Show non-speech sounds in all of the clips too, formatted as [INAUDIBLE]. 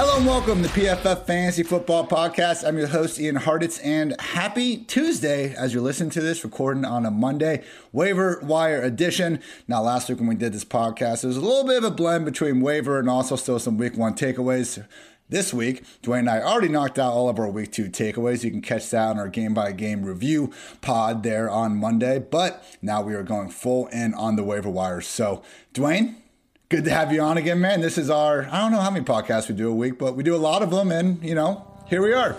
Hello and welcome to PFF Fantasy Football Podcast. I'm your host, Ian Hartitz, and happy Tuesday as you're listening to this, recording on a Monday, waiver wire edition. Now, last week when we did this podcast, there was a little bit of a blend between waiver and also still some week one takeaways. This week, Dwain and I already knocked out all of our week two takeaways. You can catch that on our game by game review pod there on Monday. But now we are going full in on the waiver wire. So, Dwain, Good to have you on again, man. This is our, I don't know how many podcasts we do a week, but we do a lot of them, and, you know, here we are.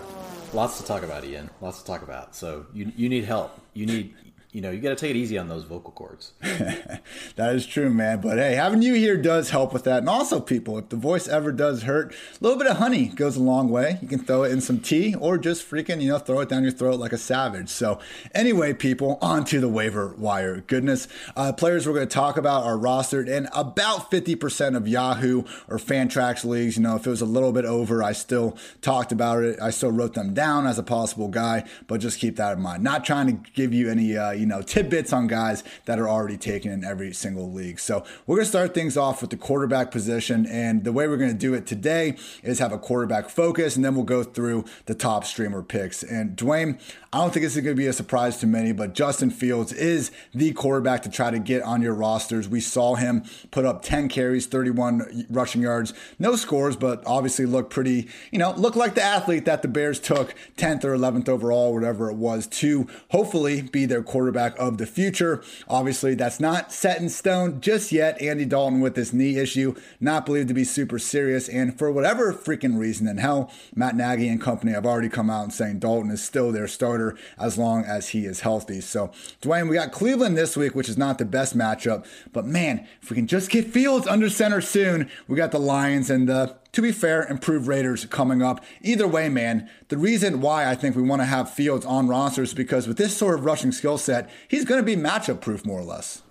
Lots to talk about, Ian. Lots to talk about. So you, you need help. You need you know, you got to take it easy on those vocal cords. [LAUGHS] that is true, man. But hey, having you here does help with that. And also, people, if the voice ever does hurt, a little bit of honey goes a long way. You can throw it in some tea or just freaking, you know, throw it down your throat like a savage. So, anyway, people, on to the waiver wire. Goodness. Uh, players we're going to talk about are rostered in about 50% of Yahoo or Fantrax leagues. You know, if it was a little bit over, I still talked about it. I still wrote them down as a possible guy, but just keep that in mind. Not trying to give you any, uh, you know, tidbits on guys that are already taken in every single league. So we're going to start things off with the quarterback position. And the way we're going to do it today is have a quarterback focus, and then we'll go through the top streamer picks. And Dwain, I don't think this is going to be a surprise to many, but Justin Fields is the quarterback to try to get on your rosters. We saw him put up 10 carries, 31 rushing yards, no scores, but obviously look pretty, you know, look like the athlete that the Bears took 10th or 11th overall, whatever it was, to hopefully be their quarterback quarterback of the future. Obviously, that's not set in stone just yet. Andy Dalton with this knee issue, not believed to be super serious. And for whatever freaking reason, in hell, Matt Nagy and company have already come out and saying Dalton is still their starter as long as he is healthy. So, Dwain, we got Cleveland this week, which is not the best matchup. But man, if we can just get Fields under center soon, we got the Lions and the to be fair, improved Raiders coming up. Either way, man, the reason why I think we want to have Fields on rosters is because with this sort of rushing skill set, he's going to be matchup proof more or less.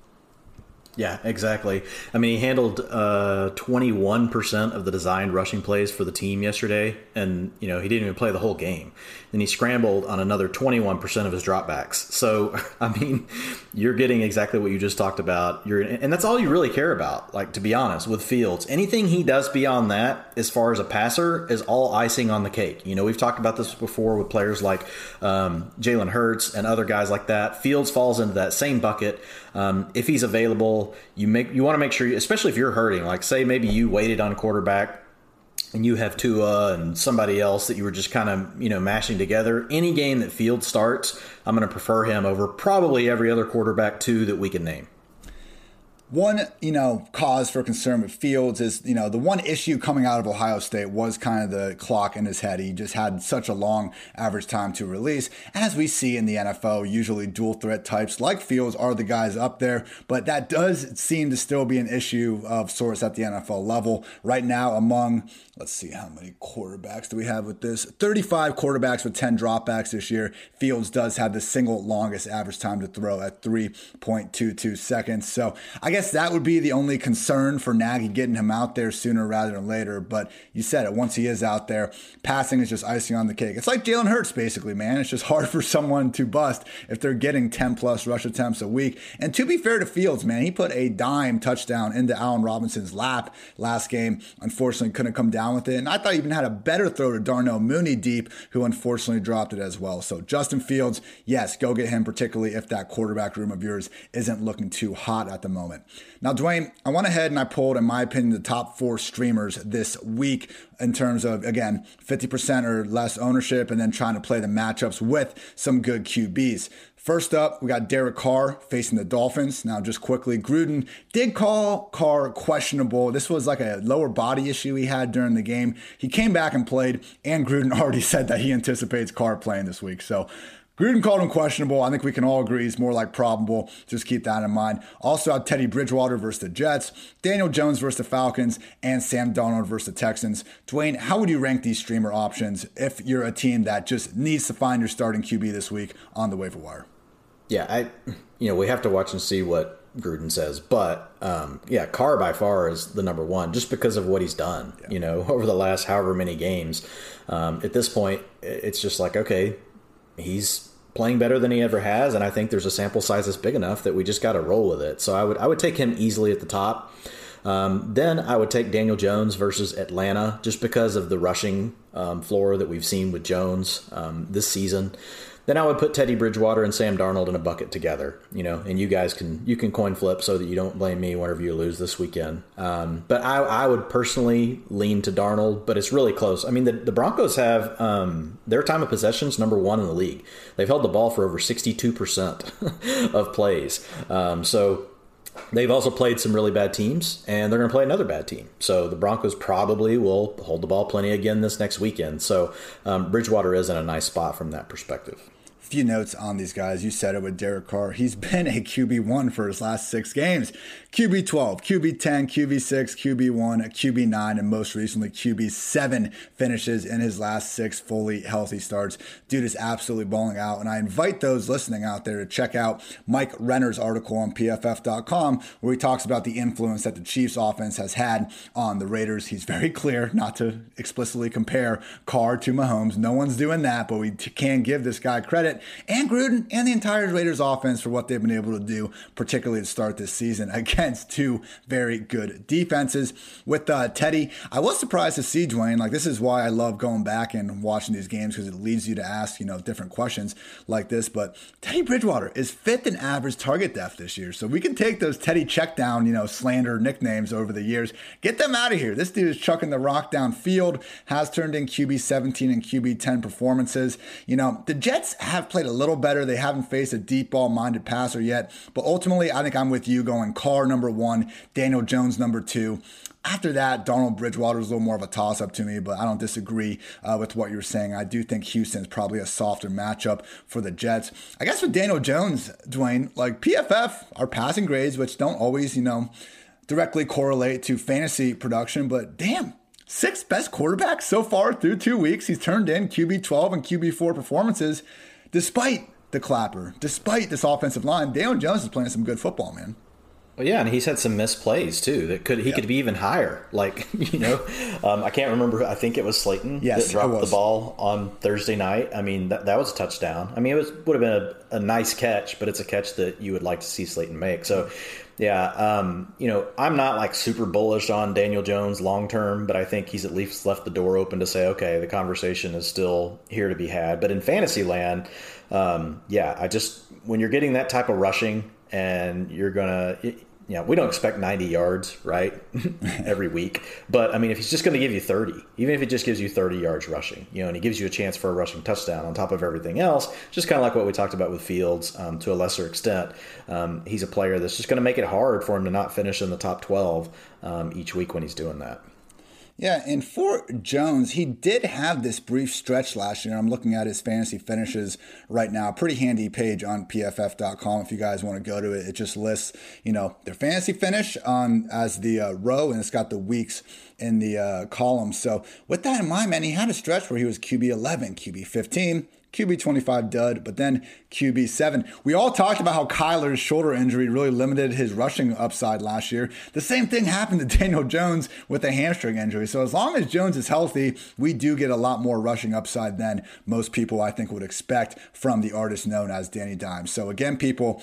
Yeah, exactly. I mean, he handled uh, 21% of the designed rushing plays for the team yesterday, and you know he didn't even play the whole game. Then he scrambled on another 21% of his dropbacks. So, [LAUGHS] I mean, you're getting exactly what you just talked about. You're, and that's all you really care about. Like to be honest, with Fields, anything he does beyond that, as far as a passer, is all icing on the cake. You know, we've talked about this before with players like um, Jalen Hurts and other guys like that. Fields falls into that same bucket. Um, if he's available, you make you want to make sure, especially if you're hurting. Like say maybe you waited on a quarterback and you have Tua and somebody else that you were just kind of you know mashing together. Any game that Field starts, I'm going to prefer him over probably every other quarterback too that we can name. One, you know, cause for concern with Fields is, you know, the one issue coming out of Ohio State was kind of the clock in his head. He just had such a long average time to release. As we see in the NFL, usually dual threat types like Fields are the guys up there, but that does seem to still be an issue of sorts at the NFL level. Right now, among, let's see, how many quarterbacks do we have with this? 35 quarterbacks with 10 dropbacks this year. Fields does have the single longest average time to throw at 3.22 seconds. So I guess guess that would be the only concern for Nagy getting him out there sooner rather than later. But you said it, once he is out there, passing is just icing on the cake. It's like Jalen Hurts, basically, man. It's just [LAUGHS] hard for someone to bust if they're getting 10 plus rush attempts a week. And to be fair to Fields, man, he put a dime touchdown into Allen Robinson's lap last game. Unfortunately, couldn't come down with it. And I thought he even had a better throw to Darnell Mooney deep, who unfortunately dropped it as well. So Justin Fields, yes, go get him, particularly if that quarterback room of yours isn't looking too hot at the moment. Now, Dwain, I went ahead and I pulled, in my opinion, the top four streamers this week in terms of, again, 50% or less ownership and then trying to play the matchups with some good QBs. First up, we got Derek Carr facing the Dolphins. Now, just quickly, Gruden did call Carr questionable. This was like a lower body issue he had during the game. He came back and played, and Gruden [LAUGHS] already said that he anticipates Carr playing this week. So Gruden called him questionable. I think we can all agree he's more like probable. Just keep that in mind. Also have Teddy Bridgewater versus the Jets, Daniel Jones versus the Falcons, and Sam Darnold versus the Texans. Dwain, how would you rank these streamer options if you're a team that just needs to find your starting QB this week on the waiver wire? Yeah, I, you know, we have to watch and see what Gruden says. But um, yeah, Carr by far is the number one just because of what he's done, yeah. you know, [LAUGHS] over the last however many games. Um, at this point, it's just like, okay, he's playing better than he ever has. And I think there's a sample size that's big enough that we just got to roll with it. So I would, I would take him easily at the top. Um, then I would take Daniel Jones versus Atlanta just because of the rushing um, floor that we've seen with Jones um, this season. Then I would put Teddy Bridgewater and Sam Darnold in a bucket together, you know, and you guys can you can coin flip so that you don't blame me whenever you lose this weekend. Um, but I, I would personally lean to Darnold, but it's really close. I mean, the, the Broncos have um, their time of possessions number one in the league. They've held the ball for over sixty two percent [LAUGHS] of plays. Um, so They've also played some really bad teams, and they're going to play another bad team. So the Broncos probably will hold the ball plenty again this next weekend. So um, Bridgewater is in a nice spot from that perspective few notes on these guys. You said it with Derek Carr. He's been a QB1 for his last six games. QB12, QB10, QB6, QB1, QB9, and most recently QB7 finishes in his last six fully healthy starts. Dude is absolutely balling out. And I invite those listening out there to check out Mike Renner's article on PFF.com where he talks about the influence that the Chiefs offense has had on the Raiders. He's very clear not to explicitly compare Carr to Mahomes. No one's doing that, but we can give this guy credit and Gruden and the entire Raiders offense for what they've been able to do, particularly to start this season. [LAUGHS] Again, against two very good defenses. With uh, Teddy, I was surprised to see Dwain. Like, this is why I love going back and watching these games because it leads you to ask, you know, different questions like this. But Teddy Bridgewater is fifth in average target depth this year. So we can take those Teddy check down, you know, slander nicknames over the years, get them out of here. This dude is chucking the rock downfield, has turned in QB 17 and QB 10 performances. You know, the Jets have played a little better. They haven't faced a deep ball minded passer yet. But ultimately, I think I'm with you going Carr number one, Daniel Jones number two. After that, Darnold Bridgewater is a little more of a toss up to me, but I don't disagree uh, with what you're saying. I do think Houston's probably a softer matchup for the Jets. I guess with Daniel Jones, Dwain, like PFF, our passing grades, which don't always, you know, directly correlate to fantasy production, but damn, six best quarterbacks so far through two weeks. He's turned in QB 12 and QB 4 performances despite the clapper, despite this offensive line. Daniel Jones is playing some good football, man. Well, yeah, and he's had some misplays too. That could he could be even higher. [LAUGHS] Like you know, um, I can't remember. I think it was Slayton yes, that dropped the ball on Thursday night. I mean, that, that was a touchdown. I mean, it was would have been a, a nice catch, but it's a catch that you would like to see Slayton make. So, yeah, um, you know, I'm not like super bullish on Daniel Jones long term, but I think he's at least left the door open to say, okay, the conversation is still here to be had. But in fantasy land, um, yeah, I just when you're getting that type of rushing and you're gonna you know, we don't expect 90 yards, right, [LAUGHS] every week. But I mean, if he's just going to give you 30, even if he just gives you 30 yards rushing, you know, and he gives you a chance for a rushing touchdown on top of everything else, just kind of like what we talked about with Fields um, to a lesser extent. Um, he's a player that's just going to make it hard for him to not finish in the top 12 um, each week when he's doing that. Yeah, and for Jones, he did have this brief stretch last year. I'm looking at his fantasy finishes right now. Pretty handy page on pff.com if you guys want to go to it. It just lists, you know, their fantasy finish on as the uh, row, and it's got the weeks in the uh, column. So with that in mind, man, he had a stretch where he was QB 11, QB 15. QB 25 dud, but then QB 7. We all talked about how Kyler's shoulder injury really limited his rushing upside last year. The same thing happened to [LAUGHS] Daniel Jones with a hamstring injury. So as long as Jones is healthy, we do get a lot more rushing upside than most people I think would expect from the artist known as Danny Dimes. So again, people,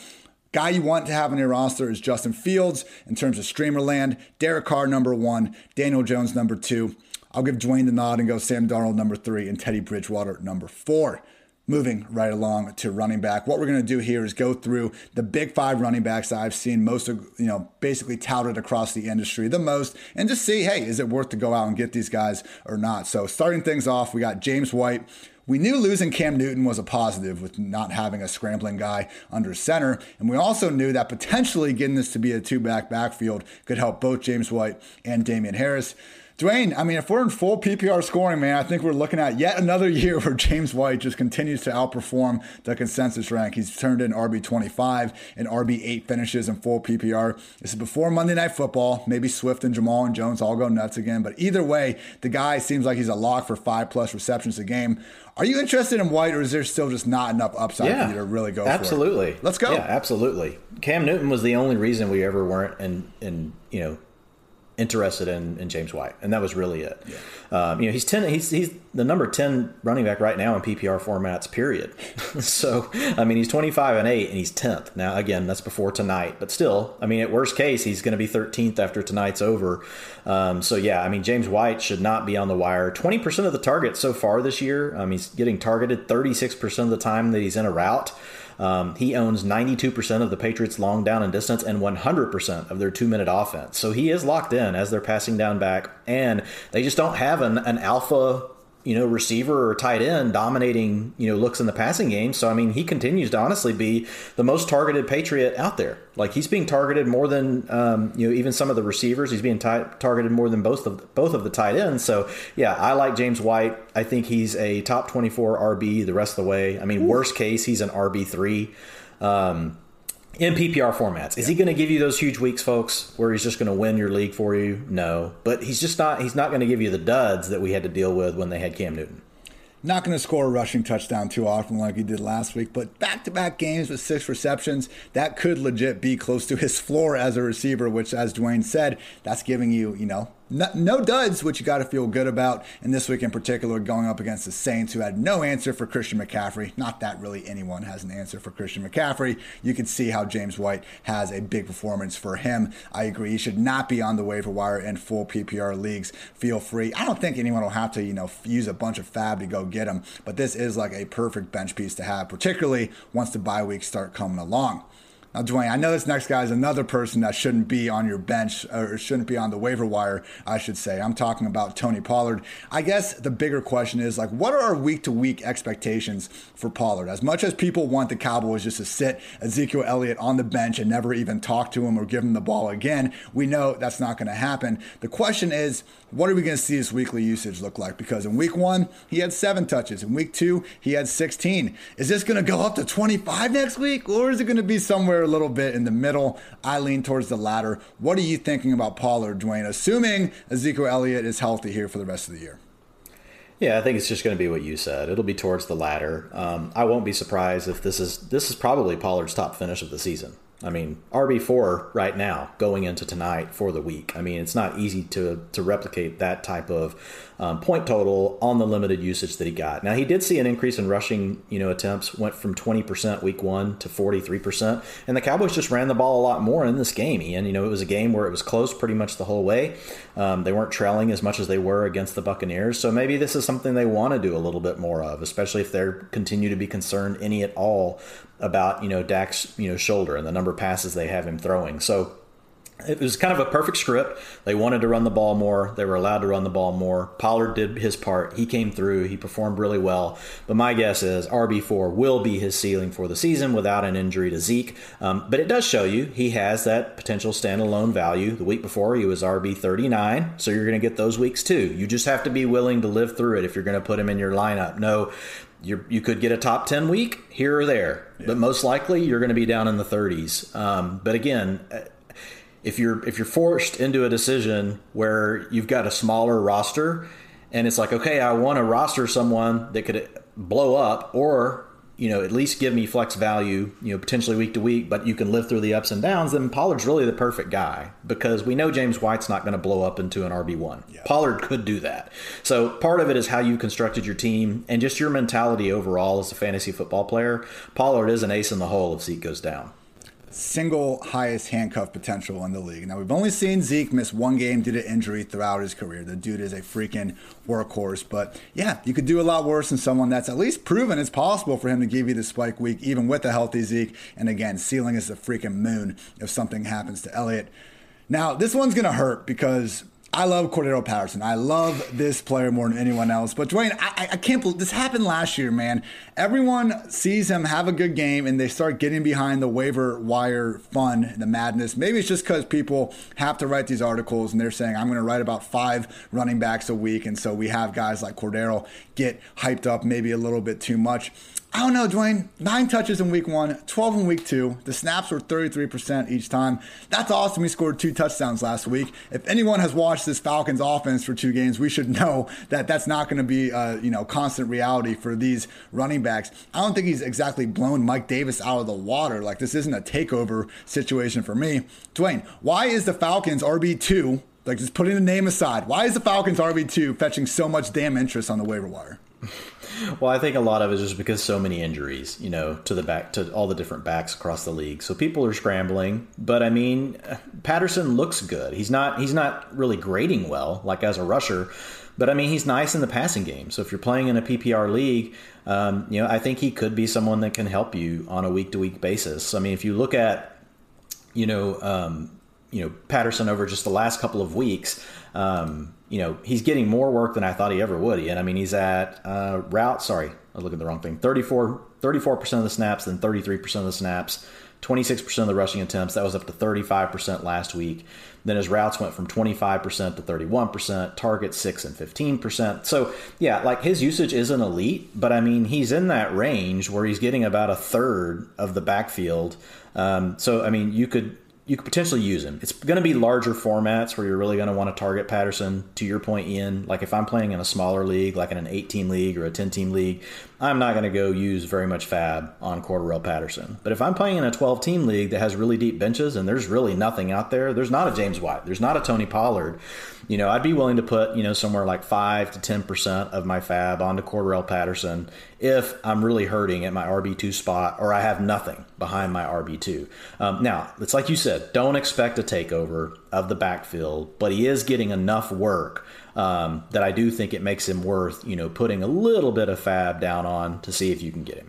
Guy you want to have on your roster is Justin Fields in terms of streamer land. Derek Carr, number one. Daniel Jones, number two. I'll give Dwain the nod and go Sam Darnold, number three, and Teddy Bridgewater, number four moving right along to running back. What we're going to do here is go through the big five running backs that I've seen most of, you know, basically touted across the industry the most and just see, hey, is it worth to go out and get these guys or not? So starting things off, we got James White. We knew losing Cam Newton was a positive with not having a scrambling guy under center. And we also knew that potentially getting this to be a two back backfield could help both James White and Damien Harris. Dwain, I mean, if we're in full PPR scoring, man, I think we're looking at yet another [LAUGHS] year where James White just continues to outperform the consensus rank. He's turned in RB 25 and RB 8 finishes in full PPR. This is before Monday Night Football. Maybe Swift and Jamaal and Jones all go nuts again. But either way, the guy seems like he's a lock for five plus receptions a game. Are you interested in White, or is there still just not enough upside yeah, for you to really go absolutely. Let's go. Yeah, absolutely. Cam Newton was the only reason we ever weren't in, in you know, interested in, in James White, and that was really it. Yeah. Um, you know, he's ten. He's he's the number ten running back right now in PPR formats. Period. [LAUGHS] [LAUGHS] so I mean, he's twenty five and eight, and he's tenth. Now again, that's before tonight, but still, I mean, at worst case, he's going to be thirteenth after tonight's over. Um, so yeah, I mean, James White should not be on the wire. Twenty percent of the targets so far this year. Um, he's getting targeted thirty six percent of the time that he's in a route. Um, he owns 92% of the Patriots' long down and distance and 100% of their two minute offense. So he is locked in as they're passing down back, and they just don't have an, an alpha you know, receiver or tight end dominating, you know, looks in the passing game. So I mean, he continues to honestly be the most targeted Patriot out there. Like he's being targeted more than um, you know even some of the receivers. He's being t- targeted more than both of both of the tight ends. So yeah, I like James White. I think he's a top twenty four RB the rest of the way. I mean, Ooh. worst case, he's an RB three. Um, in PPR formats. Is yeah. he going to give you those huge weeks, folks, where he's just going to win your league for you? No, but he's just not. He's not going to give you the duds that we had to deal with when they had Cam Newton. Not going to score a rushing touchdown too often like he did last week, but back to back games with six receptions, that could legit be close to his floor as a receiver, which, as Dwain said, that's giving you, you know, no, no duds, which you got to feel good about. And this week in particular, going up against the Saints, who had no answer for Christian McCaffrey. Not that really anyone has an answer for Christian McCaffrey. You can see how James White has a big performance for him. I agree. He should not be on the waiver wire in full PPR leagues. Feel free. I don't think anyone will have to, you know, use a bunch of fab to go get him. But this is like a perfect bench piece to have, particularly once the bye weeks start coming along. Dwain, I know this next guy is another person that shouldn't be on your bench or shouldn't be on the waiver wire, I should say. I'm talking about Tony Pollard. I guess the bigger question is like, what are our week to week expectations for Pollard? As much as people want the Cowboys just to sit Ezekiel Elliott on the bench and never even talk to him or give him the ball again, we know that's not going to happen. The question is, what are we going to see his weekly usage look like? Because in week one, he had seven touches. In week two, he had 16. Is this going to go up to 25 next week, or is it going to be somewhere? A little bit in the middle. I lean towards the latter. What are you thinking about Pollard, Dwain, assuming Ezekiel Elliott is healthy here for the rest of the year? Yeah, I think it's just going to be what you said. It'll be towards the latter. Um, I won't be surprised if this is this is probably Pollard's top finish of the season. I mean, RB4 right now going into tonight for the week. I mean, it's not easy to, to replicate that type of um, point total on the limited usage that he got. Now, he did see an increase in rushing, you know, attempts, went from 20% week one to 43%. And the Cowboys just ran the ball a lot more in this game, Ian. You know, it was a game where it was close pretty much the whole way. Um, they weren't trailing as much as they were against the Buccaneers. So maybe this is something they want to do a little bit more of, especially if they're continue to be concerned any at all about you know Dak's you know shoulder and the number of passes they have him throwing. So it was kind of a perfect script. They wanted to run the ball more. They were allowed to run the ball more. Pollard did his part. He came through. He performed really well. But my guess is RB4 will be his ceiling for the season without an injury to Zeke. Um, but it does show you he has that potential standalone value. The week before, he was RB39. So you're going to get those weeks too. You just have to be willing to live through it if you're going to put him in your lineup. No, you you could get a top 10 week here or there, yeah. but most likely you're going to be down in the 30s. Um, but again, if you're if you're forced into a decision where you've got a smaller roster and it's like, okay, I want to roster someone that could blow up or you know, at least give me flex value, you know, potentially week to week, but you can live through the ups and downs, then Pollard's really the perfect guy because we know James White's not going to blow up into an RB1. Yeah. Pollard could do that. So part of it is how you constructed your team and just your mentality overall as a fantasy football player. Pollard is an ace in the hole if Zeke goes down single highest handcuff potential in the league. Now, we've only seen Zeke miss one game due to injury throughout his career. The dude is a freaking workhorse. But yeah, you could do a lot worse than someone that's at least proven it's possible for him to give you the spike week, even with a healthy Zeke. And again, ceiling is the freaking moon if something happens to Elliott. Now, this one's going to hurt because I love Cordarrelle Patterson. I love this player more than anyone else. But Dwain, I, I can't believe this happened last year, man. Everyone sees him have a good game and they start getting behind the waiver wire fun, the madness. Maybe it's just because people have to write these articles and they're saying, I'm going to write about five running backs a week. And so we have guys like Cordero get hyped up maybe a little bit too much. I don't know, Dwain. Nine touches in week one, 12 in week two. The snaps were 33% each time. That's awesome. He scored two touchdowns last week. If anyone has watched this Falcons offense for two games, we should [LAUGHS] know that that's not going to be a you know constant reality for these running backs. I don't think he's exactly blown Mike Davis out of the water. Like this isn't a takeover situation for me. Dwain, why is the Falcons RB2, like just putting the name aside, why is the Falcons RB2 fetching so much damn interest on the waiver wire? [LAUGHS] [LAUGHS] Well, I think a lot of it is just because so many injuries, you know, to the back to all the different backs across the league. So people are scrambling. But I mean, Patterson looks good. He's not he's not really grading well, like as a rusher. But I mean, he's nice in the passing game. So if you're playing in a PPR league, um, you know, I think he could be someone that can help you on a week to week basis. I mean, if you look at, you know, um, you know Patterson over just the last couple of weeks, um, you know he's getting more work than I thought he ever would. And I mean he's at uh, route. Sorry, I look at the wrong thing. 34 percent of the snaps, then thirty three percent of the snaps. 26% of the rushing attempts. That was up to 35% last week. Then his routes went from 25% to 31%, targets 6 and 15%. So, yeah, like his usage isn't elite, but I mean, he's in that range where he's getting about a third of the backfield. Um, so, I mean, you could you could potentially use him. It's going to be larger formats where you're really going to want to target Patterson. To your point, Ian, like if I'm playing in a smaller league, like in an 18 league or a 10 team league, I'm not going to go use very much fab on Cordarrelle Patterson. But if I'm playing in a 12 team league that has really deep benches and there's really nothing out there, there's not a James White, there's not a Tony Pollard, you know, I'd be willing to put, you know, somewhere like 5 to 10% of my fab onto Cordarrelle Patterson if I'm really hurting at my RB2 spot or I have nothing behind my RB2. Um, now, it's like you said, don't expect a takeover of the backfield, but he is getting enough work um, that I do think it makes him worth, you know, putting a little bit of fab down on to see if you can get him.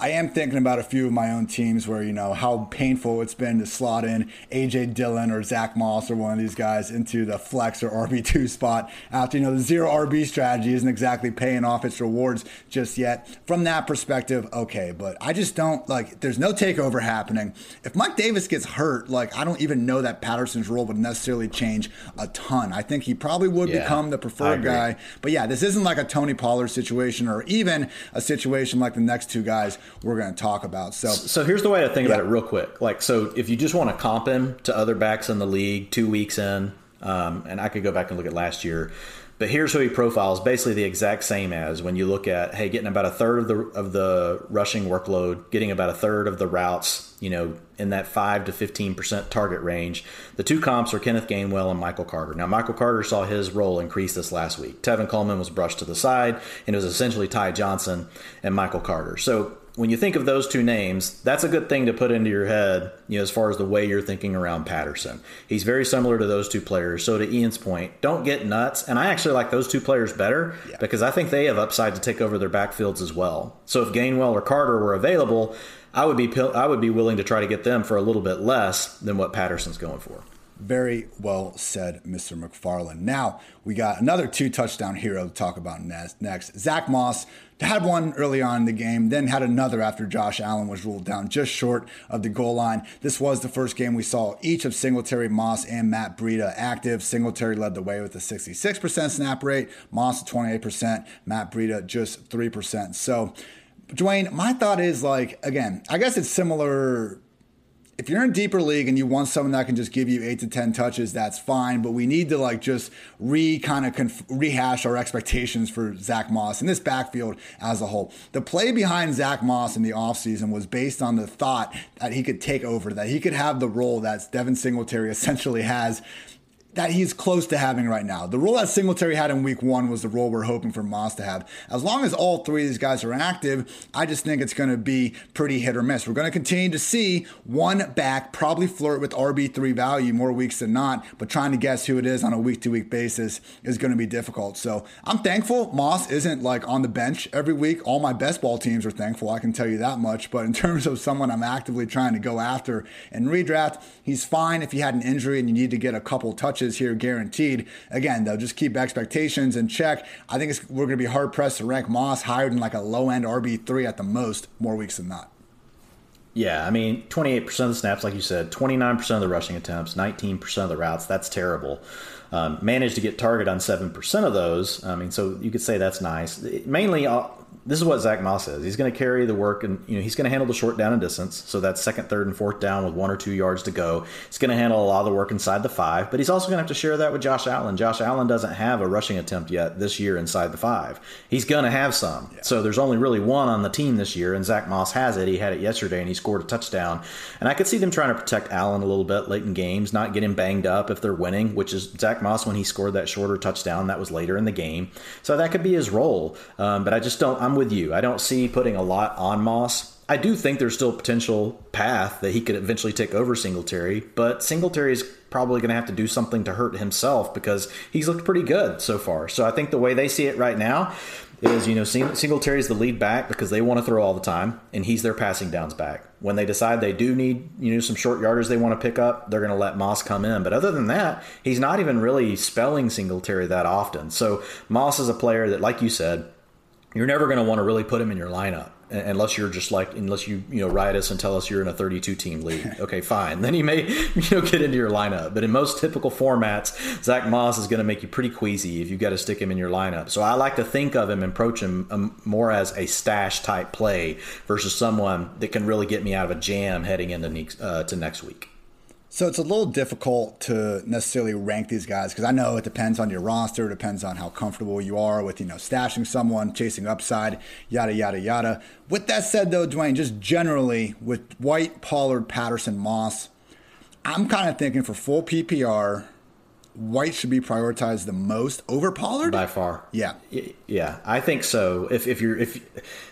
I am thinking about a few of my own teams where, you know, how painful it's been to slot in AJ Dillon or Zach Moss or one of these guys into the flex or RB2 [LAUGHS] spot after, you know, the zero RB strategy isn't exactly paying off its rewards just yet. From that perspective, okay, but I just don't like, there's no takeover happening. If Mike Davis gets hurt, like, I don't even know that Patterson's role would necessarily change a ton. I think he probably would yeah, become the preferred guy. But yeah, this isn't like a Tony Pollard situation or even a situation like the next two guys we're going to talk about. So, so here's the way to think yeah. about it real quick. Like, so if you just want to comp him to other backs in the league two weeks in, um, and I could go back and look at last year, but here's who he profiles basically the exact same as when you look at hey getting about a third of the of the rushing workload getting about a third of the routes you know in that 5 to 15% target range the two comps are kenneth gainwell and michael carter now michael carter saw his role increase this last week tevin coleman was brushed to the side and it was essentially ty johnson and michael carter so when you think of those two names, that's a good thing to put into your head, you know, as far as the way you're thinking around Patterson. He's very similar to those two players. So to Ian's point, don't get nuts. And I actually like those two players better yeah. because I think they have upside to take over their backfields as well. So if Gainwell or Carter were available, I would be I would be willing to try to get them for a little bit less than what Patterson's going for. Very well said, Mr. McFarland. Now we got another two touchdown hero to talk about next. Zach Moss had one early on in the game, then had another after Josh Allen was ruled down just short of the goal line. This was the first game we saw each of Singletary, Moss, and Matt Breida active. Singletary led the way with a 66% snap rate, Moss 28%, Matt Breida just 3%. So, Dwain, my thought is like, again, I guess it's similar if you're in deeper league and you want someone that can just give you eight to ten touches, that's fine. But we need to like just re kind of conf- rehash our expectations for Zach Moss and this backfield as a whole. The play behind Zach Moss in the offseason was based on the thought that he could take over, that he could have the role that Devin Singletary [LAUGHS] essentially has that he's close to having right now. The role that Singletary had in week one was the role we're hoping for Moss to have. As long as all three of these guys are active, I just think it's going to be pretty hit or miss. We're going to continue to see one back probably flirt with RB3 value more weeks than not, but trying to guess who it is on a week to week basis is going to be difficult. So I'm thankful Moss isn't like on the bench every week. All my best ball teams are thankful, I can tell you that much. But in [LAUGHS] terms of someone I'm actively trying to go after and redraft, he's fine if he had an injury and you need to get a couple touches touches here guaranteed. Again, though, just keep expectations in check. I think we're going to be hard pressed to rank Moss higher than like a low end RB3 at the most, more weeks than not. Yeah, I mean, 28% of the snaps, like you said, 29% of the rushing attempts, 19% of the routes. That's terrible. Um, managed to get target on 7% of those. I mean, so you could say that's nice. Mainly, uh, this is what Zach Moss says. He's going to carry the work, and you know he's going to handle the short down and distance. So that's second, third, and fourth down with one or two yards to go. He's going to handle a lot of the work inside the five, but he's also going to have to share that with Josh Allen. Josh Allen doesn't have a rushing attempt yet this year inside the five. He's going to have some. Yeah. So there's only really one on the team this year, and Zach Moss has it. He had it yesterday, and he scored a touchdown. And I could see them trying to protect Allen a little bit late in games, not get him banged up if they're winning. Which is Zach Moss when he scored that shorter touchdown. That was later in the game, so that could be his role. Um, but I just don't. I'm with you. I don't see putting a lot on Moss. I do think there's still a potential path that he could eventually take over Singletary, but Singletary is probably going to have to do something to hurt himself because he's looked pretty good so far. So I think the way they see it right now is, you know, Singletary is the lead back because they want to throw all the time, and he's their passing downs back. When they decide they do need, you know, some short yarders they want to pick up, they're going to let Moss come in. But other than that, he's not even really spelling Singletary that often. So Moss is a player that, like you said, you're never going to want to really put him in your lineup unless you're just like unless you you know write us and tell us you're in a 32 team league. [LAUGHS] Okay fine. Then you may [LAUGHS] you know get into your lineup. But in most typical formats zach moss is going to make you pretty queasy if you've got to stick him in your lineup. So i like to think of him and approach him um, more as a stash type play versus someone that can really get me out of a jam heading into next, uh, to next week so it's a little difficult to necessarily rank these guys because I know it depends on your roster, it depends on how comfortable you are with, you know, stashing someone, chasing upside, yada yada yada. With that said though, Dwain, just generally with White, Pollard, Patterson, Moss, I'm kind of thinking for full PPR, White should be prioritized the most over Pollard by far. Yeah, yeah, I think so. If if you're if,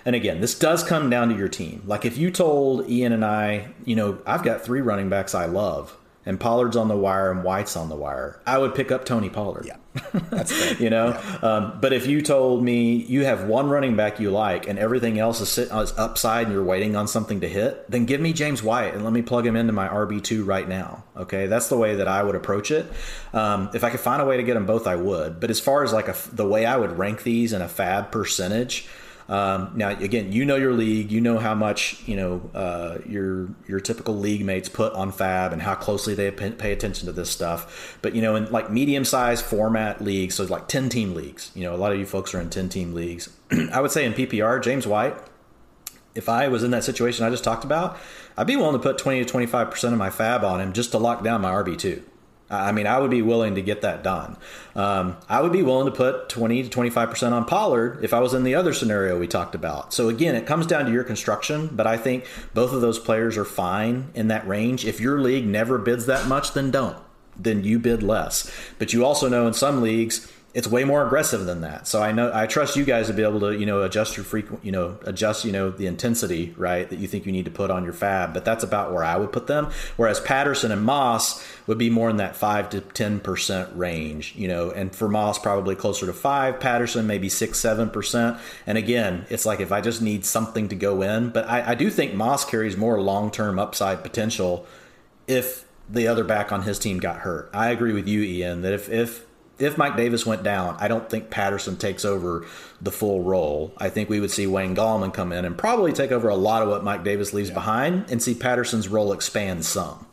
and again, this does come down to your team. Like if you told Ian and I, you know, I've got three running backs I love, and Pollard's on the wire and White's on the wire, I would pick up Tony Pollard. Yeah, [LAUGHS] that's fair. you know. Yeah. Um, but if you told me you have one running back you like and everything else is sitting is upside and you're waiting on something to hit, then give me James White and let me plug him into my RB two right now. Okay, that's the way that I would approach it. Um, if I could find a way to get them both, I would. But as far as like a, the way I would rank these in a fab percentage. Um, now, again, you know your league, you know how much you know uh, your your typical league mates put on Fab and how closely they pay attention to this stuff. But you know, in like medium sized format leagues, so like ten team leagues, you know, a lot of you folks are in ten team leagues. [CLEARS THROAT] I would say in PPR, James White. If I was in that situation I just talked about, I'd be willing to put twenty to twenty five percent of my Fab on him just to lock down my RB two. I mean, I would be willing to get that done. Um, I would be willing to put 20 to 25% on Pollard if I was in the other scenario we talked about. So, again, it comes down to your construction, but I think both of those players are fine in that range. If your league never bids that much, then don't. Then you bid less. But you also know in some leagues, it's way more aggressive than that. So I know I trust you guys to be able to you know adjust your frequent you know adjust you know the intensity right that you think you need to put on your fab. But that's about where I would put them. Whereas Patterson and Moss would be more in that five to ten percent range. You know, and for Moss probably closer to five. Patterson maybe six seven percent. And again, it's like if I just need something to go in. But I, I do think Moss carries more long term upside potential if the other back on his team got hurt. I agree with you, Ian, that if if if Mike Davis went down, I don't think Patterson takes over the full role. I think we would see Wayne Gallman come in and probably take over a lot of what Mike Davis leaves yeah. behind and see Patterson's role expand some.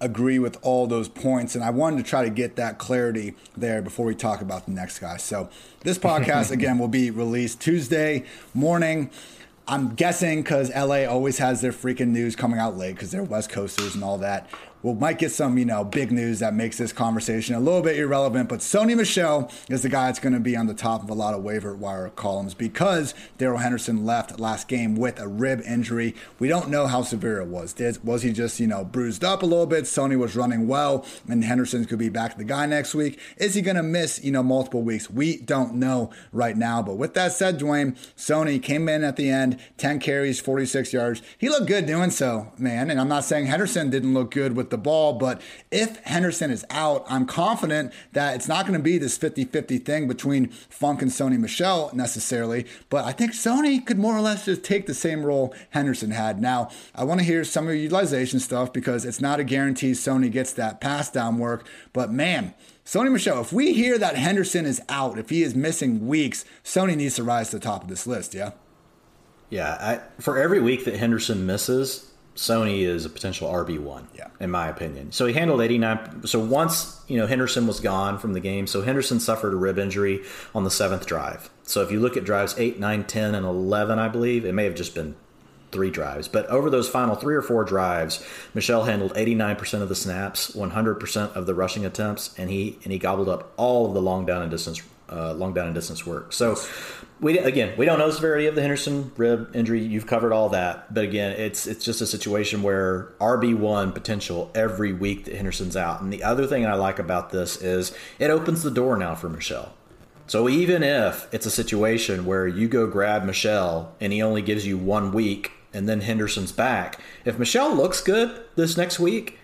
Agree with all those points. And I wanted to try to get that clarity there before we talk about the next guy. So, this [LAUGHS] podcast, again, will be released Tuesday morning. I'm guessing because LA always has their freaking news coming out late because they're West Coasters and all that we might get some, you know, big news that makes this conversation a little bit irrelevant. But Sony Michel is the guy that's going to be on the top of a lot of waiver wire columns because Darrell Henderson left last game with a rib injury. We don't know how severe it was. Did, was he just, you know, bruised up a little bit? Sony was running well, and Henderson could be back the guy next week. Is he going to miss, you know, multiple weeks? We don't know right now. But with that said, Dwain, Sony came in at the end, 10 carries, 46 yards. He looked good doing so, man. And I'm not saying Henderson didn't look good with with the ball. But if Henderson is out, I'm confident that it's not going to be this 50 50 thing between Funk and Sony Michel necessarily. But I think Sony could more or less just take the same role Henderson had. Now, I want to hear some of your utilization stuff because it's not a guarantee Sony gets that pass down work. But man, Sony Michel, if we hear that Henderson is out, if he is missing weeks, Sony needs to rise to the top of this list, yeah? Yeah, I, for every week that Henderson misses, Sony is a potential RB one. Yeah. in my opinion. So he handled eighty nine. So once you know Henderson was gone from the game, so Henderson suffered a rib injury on the seventh drive. So if you look at drives eight, nine, 10, and eleven, I believe it may have just been three drives, but over those final three or four drives, Michel handled eighty nine percent of the snaps, one hundred percent of the rushing attempts, and he and he gobbled up all of the long down and distance uh, long down and distance work. So we again we don't know the severity of the Henderson rib injury. You've covered all that, but again, it's it's just a situation where RB one potential every week that Henderson's out. And the other thing I like about this is it opens the door now for Michel. So even if it's a situation where you go grab Michel and he only gives you one week and then Henderson's back, if Michel looks good this next week,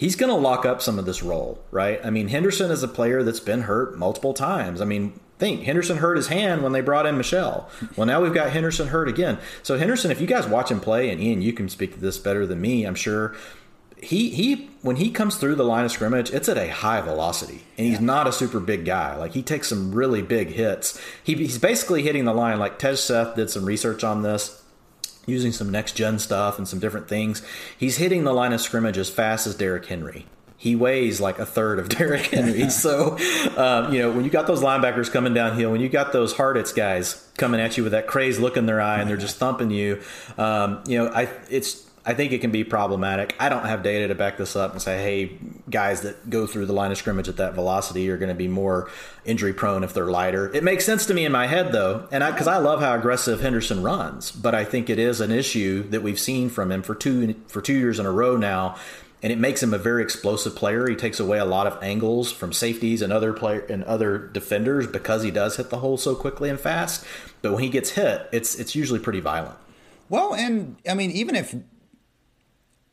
he's going to lock up some of this role, right? I mean, Henderson is a player that's been hurt multiple times. I mean, think Henderson hurt his hand when they brought in Michel. Well, now we've got Henderson hurt again. So Henderson, if you guys watch him play, and Ian, you can speak to this better than me, I'm sure. He he when he comes through the line of scrimmage, it's at a high velocity, and he's yeah. not a super big guy. Like he takes some really big hits. He, he's basically hitting the line. Like Tej Seth did some research on this using some next gen stuff and some different things. He's hitting the line of scrimmage as fast as Derrick Henry. He weighs like a third of [LAUGHS] Derrick Henry. [LAUGHS] so, um, you know, when you got those linebackers coming downhill, when you got those hard hits guys coming at you with that crazed look in their eye and they're just thumping you, um, you know, I it's I think it can be problematic. I don't have data to back this up and say, hey, guys that go through the line of scrimmage at that velocity are going to be more injury prone if they're lighter. It makes sense to me in my head though, and because I, I, love how aggressive Henderson runs, but I think it is an issue that we've seen from him for two for two years in a row now. And it makes him a very explosive player. He takes away a lot of angles from safeties and other player and other defenders because he does hit the hole so quickly and fast. But when he gets hit, it's it's usually pretty violent. Well, and I mean, even if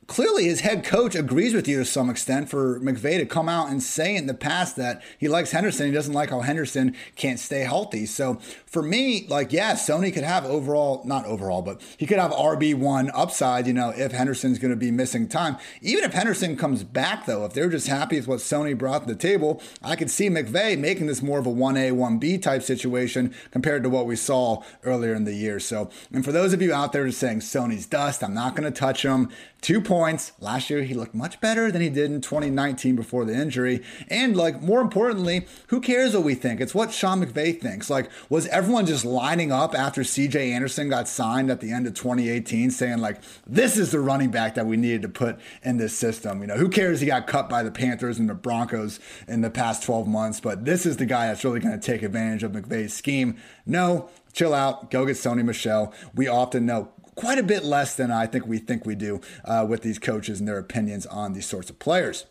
clearly his head coach agrees with you to some extent for McVay to come out and say in the past that he likes Henderson. He doesn't like how Henderson can't stay healthy. So for me, like, yeah, Sony could have overall, not overall, but he could have RB1 upside, you know, if Henderson's going to be missing time. Even if Henderson comes back, though, if they're just happy with what Sony brought to the table, I could see McVay making this more of a 1A, 1B type situation compared to what we saw earlier in the year. So, and for those of you out there just saying Sony's dust, I'm not going to touch him. Two points. Last year, he looked much better than he did in 2019 before the injury. And, like, more importantly, who cares what we think? It's what Sean McVay thinks. Like, was everyone just lining up after CJ Anderson got signed at the end of 2018 saying, like, this is the running back that we needed to put in this system? You know, who cares he got cut by the Panthers and the Broncos in the past 12 months, but this is the guy that's really going to take advantage of McVay's scheme. No, chill out, go get Sony Michel. We often know quite a bit less than I think we think we do uh, with these coaches and their opinions on these sorts of players.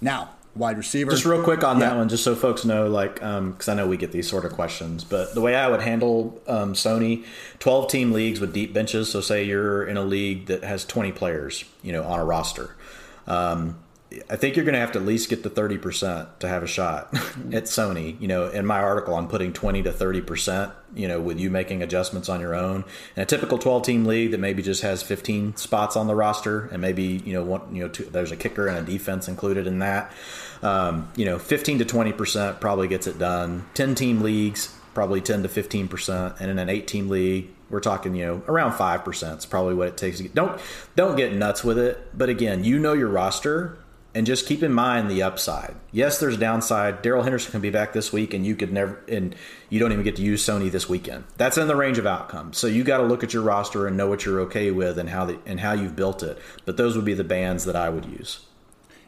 Now, wide receiver. Just real quick on yeah. that one, just so folks know, like, because um, I know we get these sort of questions, but the way I would handle um, Sony, 12 team leagues with deep benches. So, say you're in a league that has 20 players, you know, on a roster. Um, I think you're going to have to at least get to 30% to have a shot at Sony. You know, in my article, I'm putting 20 to 30%, you know, with you making adjustments on your own. In a typical 12 team league that maybe just has 15 spots on the roster and maybe, you know, one, you know, two, there's a kicker and a defense included in that. Um, you know, 15 to 20% probably gets it done. 10 team leagues, probably 10 to 15%. And in an 8 team league, we're talking, you know, around 5% is probably what it takes to get. Don't, don't get nuts with it. But again, you know your roster and just keep in mind the upside. Yes, there's downside. Darrell Henderson can be back this week, and you could never, and you don't even get to use Sony this weekend. That's in the range of outcomes. So you got to look at your roster and know what you're okay with and how the, and how you've built it. But those would be the bands that I would use.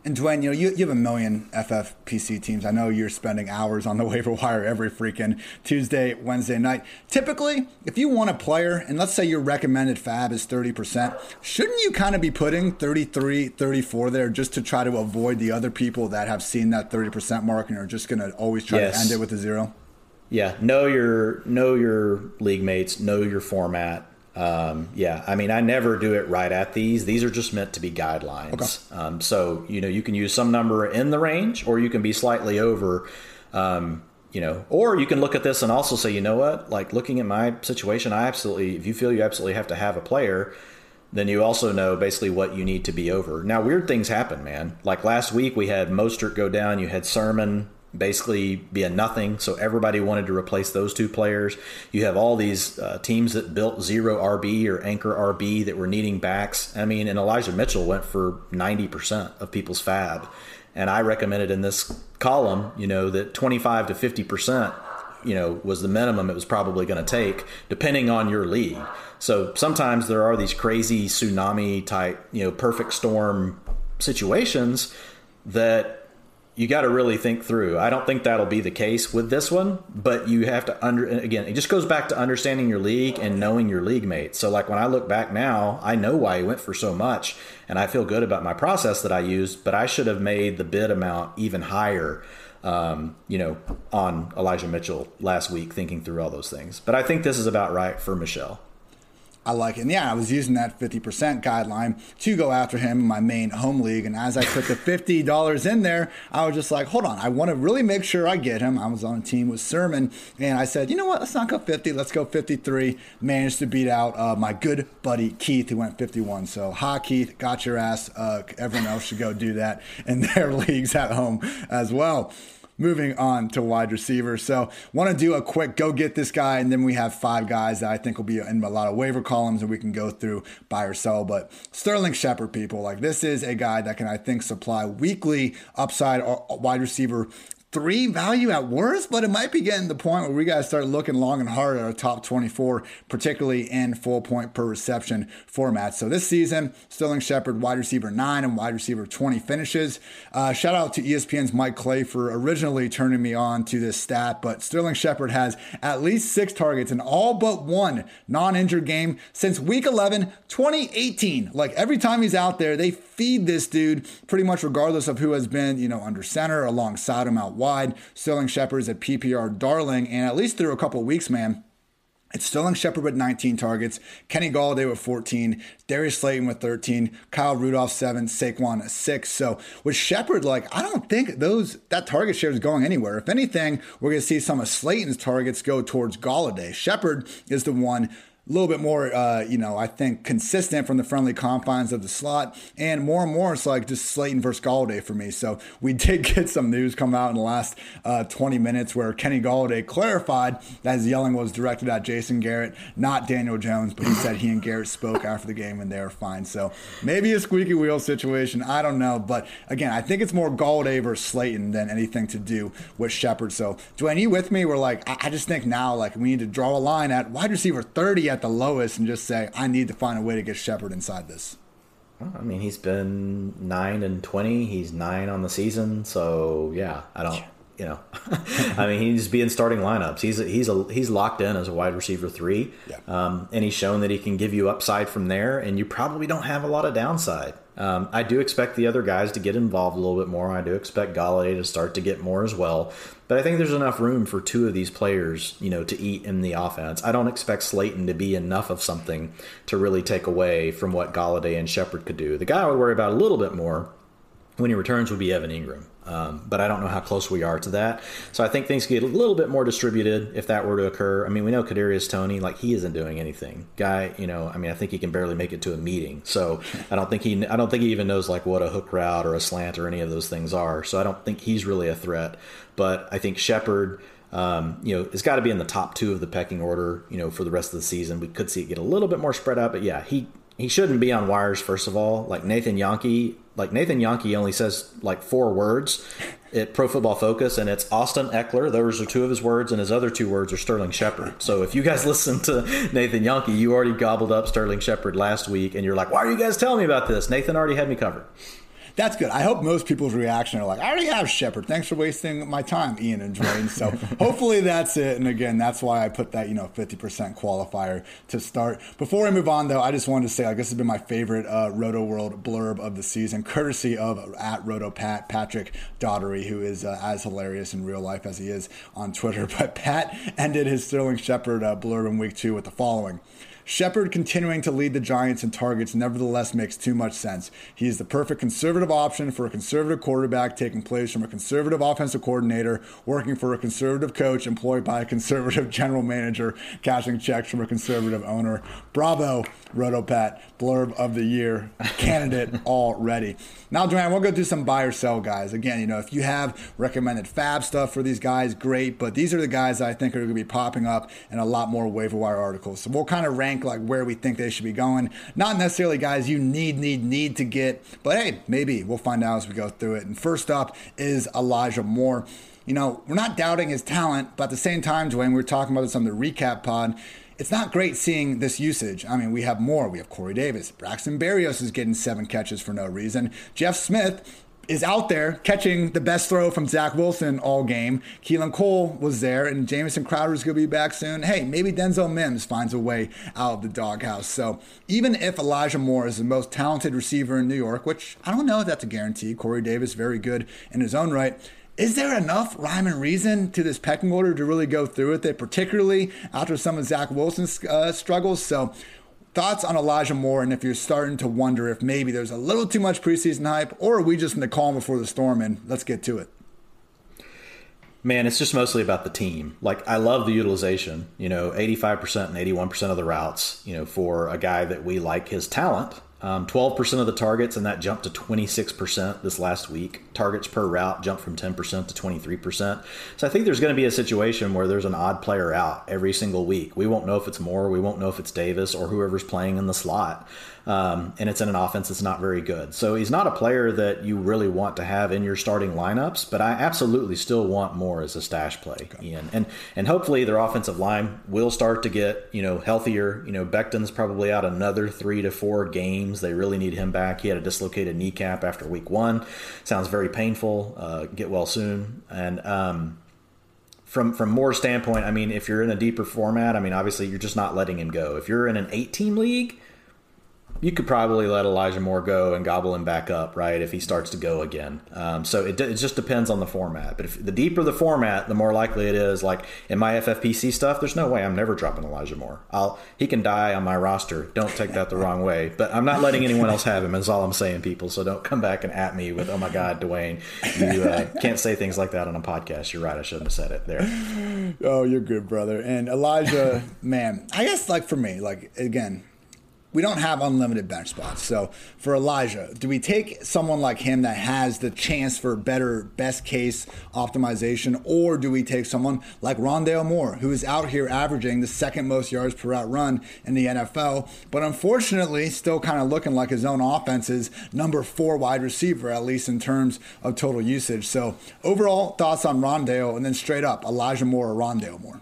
And Dwain, you know, you, you have a million FFPC teams. I know you're spending hours on the [LAUGHS] waiver wire every freaking Tuesday, Wednesday night. Typically, if you want a player, and let's say your recommended fab is 30%, shouldn't you kind of be putting 33, 34 there just to try to avoid the other people that have seen that 30% mark and are just going to always try yes. to end it with a zero? Yeah, know your know your league mates, know your format Um, yeah, I mean, I never do it right at these. These are just meant to be guidelines. Okay. Um, so you know, you can use some number in the range, or you can be slightly over. Um, you know, or you can look at this and also say, you know what, like looking at my situation, I absolutely, if you feel you absolutely have to have a player, then you also know basically what you need to be over. Now, weird things happen, man. Like last week, we had Mostert go down. You had Sermon basically be a nothing. So everybody wanted to replace those two players. You have all these uh, teams that built zero RB or anchor RB that were needing backs. I mean, and Elijah Mitchell went for 90% of people's fab. And I recommended in this column, you know, that 25 to 50%, you know, was the minimum it was probably going to take, depending on your league. So sometimes there are these crazy tsunami type, you know, perfect storm situations that you got to really think through. I don't think that'll be the case with this one, but you have to under again. It just goes back to understanding your league and knowing your league mates. So like when I look back now, I know why he went for so much, and I feel good about my process that I used. But I should have made the bid amount even higher. Um, you know, on Elijah Mitchell last week, thinking through all those things. But I think this is about right for Michel. I like it. And yeah, I was using that 50% guideline to go after him in my main home league. And as I put the $50 in there, I was just like, hold on, I want to really make sure I get him. I was on a team with Sermon. And I said, you know what, let's not go 50, let's go 53. Managed to beat out uh, my good buddy Keith, who went 51. So, ha, Keith, got your ass. Uh, everyone else should go do that in [LAUGHS] their leagues at home as well moving on to wide receiver. So, want to do a quick go get this guy, and then we have five guys that I think will be in a lot of waiver columns and we can go through buy or sell. But Sterling Shepard, people, like this is a guy that can, I think, supply weekly upside uh, wide receiver three value at worst, but it might be getting the point where we got to start looking long and hard at our top 24, particularly in full point per reception format. So this season, Sterling Shepard, wide receiver nine and wide receiver 20 finishes. Uh, shout out to ESPN's Mike Clay for originally turning me on to this stat, but Sterling Shepard has at least six targets in all but one non injured game since week 11, 2018. Like every time he's out there, they feed this dude pretty much regardless of who has been, you know, under center alongside him out wide. Sterling Shepard is a PPR darling, and at least through a couple weeks, man. It's Sterling Shepard with 19 targets, Kenny Golladay with 14, Darius Slayton with 13, Kyle Rudolph 7, Saquon 6. So with Shepard, like I don't think those that target share is going anywhere. If anything, we're gonna see some of Slayton's targets go towards Golladay. Shepard is the one a little bit more, uh, you know, I think consistent from the friendly confines of the slot. And more and more, it's like just Slayton versus Golladay for me. So we [LAUGHS] did get some news come out in the last uh, 20 minutes where Kenny Golladay clarified that his yelling was directed at Jason Garrett, not Daniel Jones, but he said he and Garrett spoke [LAUGHS] after the game and they were fine. So maybe a squeaky wheel situation. I don't know. But again, I think it's more Golladay versus Slayton than anything to do with Shepard. So, Dwain, you with me? We're like, I, I just think now, like, we need to draw a line at wide receiver 30 at the lowest and just say, I need to find a way to get Shepard inside this? I mean, he's been nine and twenty. He's nine on the season, so yeah, I don't. You know, [LAUGHS] I mean, he's being starting lineups. He's he's a, he's locked in as a wide receiver three, yeah. um, and he's shown that he can give you upside from there. And you probably don't have a lot of downside. Um, I do expect the other guys to get involved a little bit more. I do expect Golladay to start to get more as well. But I think there's enough room for two of these players, you know, to eat in the offense. I don't expect Slayton to be enough of something to really take away from what Golladay and Shepard could do. The guy I would worry about a little bit more when he returns would be Evan Engram. Um, but I don't know how close we are to that. So I think things get a little bit more distributed if that were to occur. I mean, we know Kadarius Toney, like he isn't doing anything. Guy, you know, I mean, I think he can barely make it to a meeting. So [LAUGHS] I don't think he, I don't think he even knows like what a hook route or a slant or any of those things are. So I don't think he's really a threat. But I think Shepard. Um, you know, it's got to be in the top two of the pecking order, you know, for the rest of the season. We could see it get a little bit more spread out, but yeah, he he shouldn't be on wires first of all. Like Nathan Jahnke, like Nathan Jahnke only says like four words at Pro Football Focus, and it's Austin Ekeler Those are two of his words, and his other two words are Sterling Shepard. So if you guys [LAUGHS] listen to Nathan Jahnke, you already gobbled up Sterling Shepard last week, and you're like, why are you guys telling me about this? Nathan already had me covered that's good. I hope most people's reaction are like, I already have Shepard. Thanks for wasting my time, Ian and Dwain. So [LAUGHS] hopefully that's it. And again, that's why I put that, you know, 50% qualifier to start. Before I move on, though, I just wanted to say, like, this has been my favorite uh, Rotoworld blurb of the season, courtesy of at Roto Pat, Patrick Daugherty, who is uh, as hilarious in real life as he is on Twitter. [LAUGHS] But Pat ended his Sterling Shepard uh, blurb in week two with the following. Shepard continuing to lead the Giants in targets nevertheless makes too much sense. He is the perfect conservative option for a conservative quarterback taking place from a conservative offensive coordinator, working for a conservative coach employed by a conservative general manager, cashing checks from a conservative owner. Bravo, Rotopat, blurb of the year candidate [LAUGHS] already. Now, Dwain, we'll go do some buy or sell guys. Again, you know, if you have recommended fab stuff for these guys, great. But these are the guys I think are going to be popping up in a lot more waiver wire articles. So we'll kind of rank like where we think they should be going. Not necessarily guys you need, need, need to get, but hey, maybe we'll find out as we go through it. And first up is Elijah Moore. You know, we're not doubting his talent, but at the same time, Dwain, we were talking about this on the recap pod it's not great seeing this usage. I mean, we have more. We have Corey Davis. Braxton Berrios is getting seven catches for no reason. Jeff Smith is out there catching the best throw from Zach Wilson all game. Keelan Cole was there, and Jamison Crowder is going to be back soon. Hey, maybe Denzel Mims finds a way out of the doghouse. So even if Elijah Moore is the most talented receiver in New York, which I don't know if that's a guarantee, Corey Davis very good in his own right is there enough rhyme and reason to this pecking order to really go through with it, particularly after some of Zach Wilson's uh, struggles? So, thoughts on Elijah Moore, and if you're starting to wonder if maybe there's a little too much preseason hype, or are we just in the calm before the storm? And let's get to it. Man, it's just mostly about the team. Like, I love the utilization, you know, 85% and 81% of the routes, you know, for a guy that we like his talent um, 12% of the targets, and that jumped to 26% this last week. Targets per route jumped from 10% to 23%. So I think there's going to be a situation where there's an odd player out every single week. We won't know if it's Moore, we won't know if it's Davis, or whoever's playing in the slot um, and it's in an offense that's not very good. So he's not a player that you really want to have in your starting lineups, but I absolutely still want more as a stash play, okay. Ian. And and hopefully their offensive line will start to get you know healthier. You know Becton's probably out another three to four games. They really need him back. He had a dislocated kneecap after week one. Sounds very painful. Uh, get well soon. And um, from from Moore's standpoint, I mean, if you're in a deeper format, I mean, obviously you're just not letting him go. If you're in an eight team league you could probably let Elijah Moore go and gobble him back up, right? If he starts to go again. Um, so it, it, just depends on the format. But if the deeper the format, the more likely it is. Like in my FFPC stuff, there's no way I'm never dropping Elijah Moore. I'll he can die on my roster. Don't take that the wrong way. But I'm not letting anyone else have him. Is all I'm saying, people. So don't come back and at me with, oh my God, Dwain, you uh, can't say things like that on a podcast. You're right. I shouldn't have said it there. Oh, you're good, brother. And Elijah, [LAUGHS] man, I guess like for me, like again we don't have unlimited bench spots. So for Elijah, do we take someone like him that has the chance for better best case optimization, or do we take someone like Rondale Moore, who is out here averaging the second most yards per route run in the NFL, but unfortunately still kind of looking like his own offense's number four wide receiver, at least in terms of total usage. So overall thoughts on Rondale, and then straight up Elijah Moore or Rondale Moore.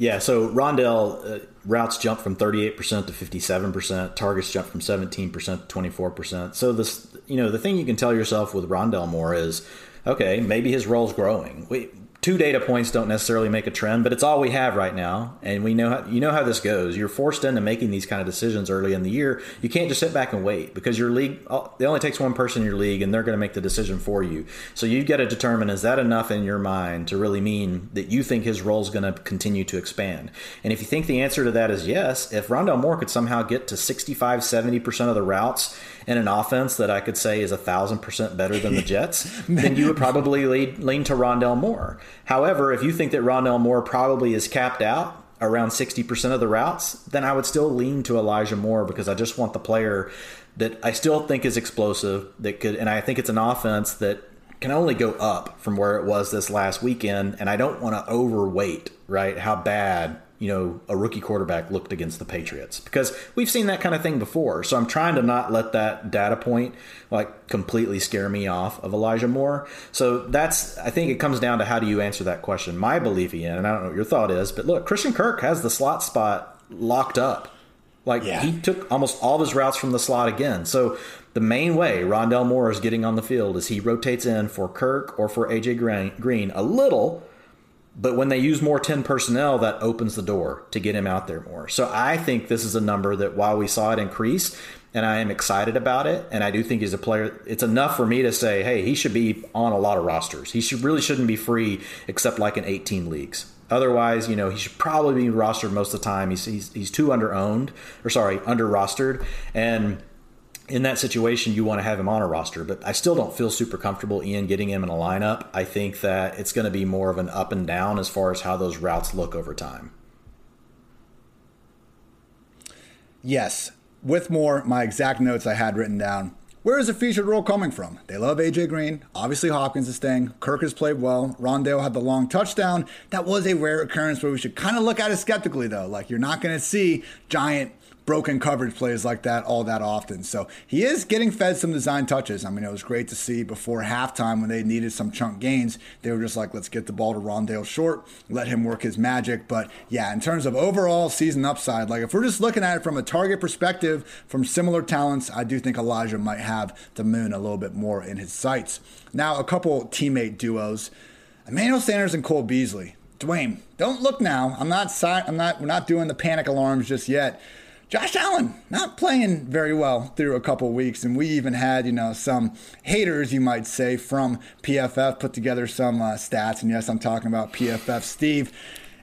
Yeah, so Rondale uh, routes jumped from 38% to 57%, targets jumped from 17% to 24%. So this, you know, the thing you can tell yourself with Rondale Moore is, okay, maybe his role's growing. We, two data points don't necessarily make a trend, but it's all we have right now. And we know how, you know how this goes. You're forced into making these kind of decisions early in the year. You can't just sit back and wait because your league it only takes one person in your league and they're going to make the decision for you. So you've got to determine is that enough in your mind to really mean that you think his role is going to continue to expand. And if you think the answer to that is yes, if Rondale Moore could somehow get to 65, 70% of the routes in an offense that I could say is a thousand percent better than the [LAUGHS] Jets, then you would probably lead, lean to Rondale Moore. However, if you think that Rondale Moore probably is capped out around 60% of the routes, then I would still lean to Elijah Moore because I just want the player that I still think is explosive that could and I think it's an offense that can only go up from where it was this last weekend and I don't want to overweight, right? How bad you know, a rookie quarterback looked against the Patriots because we've seen that kind of thing before. So I'm trying to not let that data point like completely scare me off of Elijah Moore. So that's, I think it comes down to how do you answer that question. My belief, Ian, and I don't know what your thought is, but look, Christian Kirk has the slot spot locked up. Like yeah. he took almost all of his routes from the slot again. So the main way Rondale Moore is getting on the field is he rotates in for Kirk or for AJ Green a little but when they use more 10 personnel, that opens the door to get him out there more. So I think this is a number that while we saw it increase, and I am excited about it, and I do think he's a player, it's enough for me to say, hey, he should be on a lot of rosters. He should really shouldn't be free except like in 18 leagues. Otherwise, you know, he should probably be rostered most of the time. He's he's, he's too under owned, or sorry, under rostered, and in that situation, you want to have him on a roster. But I still don't feel super comfortable, Ian, getting him in a lineup. I think that it's going to be more of an up and down as far as how those routes look over time. Yes, with more, my exact notes I had written down. Where is the featured role coming from? They love AJ Green. Obviously, Hopkins is staying. Kirk has played well. Rondale had the long touchdown. That was a rare occurrence where we should kind of look at it skeptically, though. Like, you're not going to see giant broken coverage plays like that all that often. So he is getting fed some design touches. I mean, it was great to see before halftime when they needed some chunk gains. They were just like, let's get the ball to Rondale short, let him work his magic. But yeah, in terms of overall season upside, like if we're just looking at it from a target perspective, from similar talents, I do think Elijah might have the moon a little bit more in his sights. Now, a couple teammate duos. Emmanuel Sanders and Cole Beasley. Dwain, don't look now. I'm not. I'm not. We're not doing the panic alarms just yet. Josh Allen not playing very well through a couple weeks, and we even had you know some haters, you might say, from PFF put together some uh, stats, and yes, I'm talking about PFF Steve.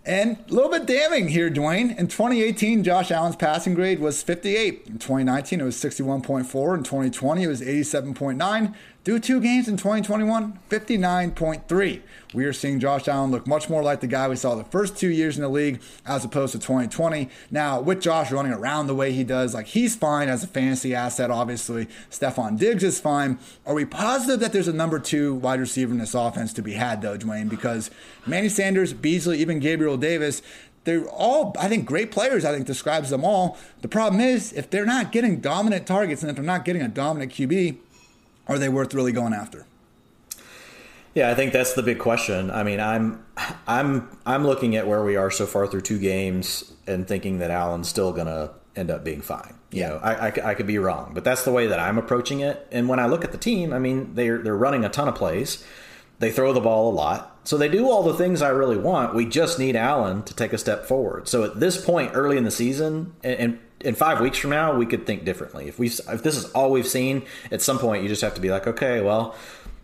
And a little bit damning here, Dwain. In 2018, Josh Allen's passing grade was 58. In 2019, it was 61.4. In 2020, it was 87.9. Through two games in 2021, 59.3. We are seeing Josh Allen look much more like the guy we saw the first two years in the league as opposed to 2020. Now, with Josh running around the way he does, like he's fine as a fantasy asset, obviously. Stefon Diggs is fine. Are we positive that there's a number two wide receiver in this offense to be had, though, Dwain? Because Manny Sanders, Beasley, even Gabriel Davis, they're all, I think, great players. I think describes them all. The problem is, if they're not getting dominant targets and if they're not getting a dominant QB, are they worth really going after? Yeah, I think that's the big question. I mean, I'm I'm I'm looking at where we are so far through two games and thinking that Allen's still going to end up being fine. You yeah. know, I, I, I, could be wrong, but that's the way that I'm approaching it. And when I look at the team, I mean, they're they're running a ton of plays. They throw the ball a lot. So they do all the things I really want. We just need Allen to take a step forward. So at this point early in the season, and, and in five weeks from now, we could think differently. If we if this is all we've seen, at some point you just have to be like, okay, well,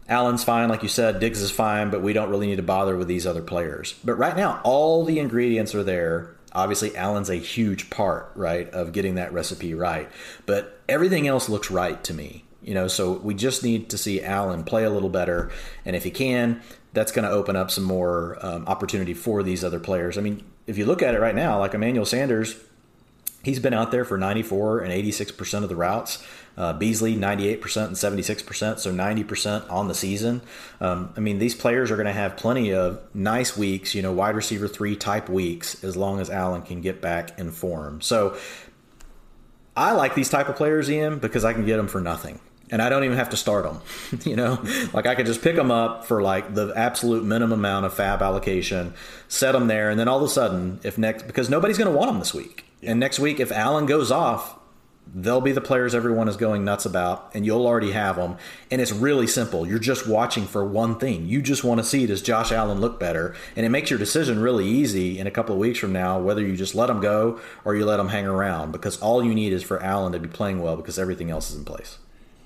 Allen's fine, like you said, Diggs is fine, but we don't really need to bother with these other players. But right now, all the ingredients are there. Obviously, Allen's a huge part, right, of getting that recipe right. But everything else looks right to me. You know, so we just need to see Allen play a little better, and if he can, that's going to open up some more um, opportunity for these other players. I mean, if you look at it right now, like Emmanuel Sanders, He's been out there for 94 and 86% of the routes. Uh, Beasley, 98% and 76%, so 90% on the season. Um, I mean, these players are going to have plenty of nice weeks, you know, wide receiver three type weeks, as long as Allen can get back in form. So I like these type of players, Ian, because I can get them for nothing and I don't even have to start them. [LAUGHS] you know, like I could just pick them up for like the absolute minimum amount of fab allocation, set them there, and then all of a sudden, if next because nobody's going to want them this week, and next week if Allen goes off, they'll be the players everyone is going nuts about, and you'll already have them. And it's really simple. You're just watching for one thing. You just want to see does Josh Allen look better, and it makes your decision really easy in a couple of weeks from now whether you just let him go or you let him hang around because all you need is for Allen to be playing well because everything else is in place.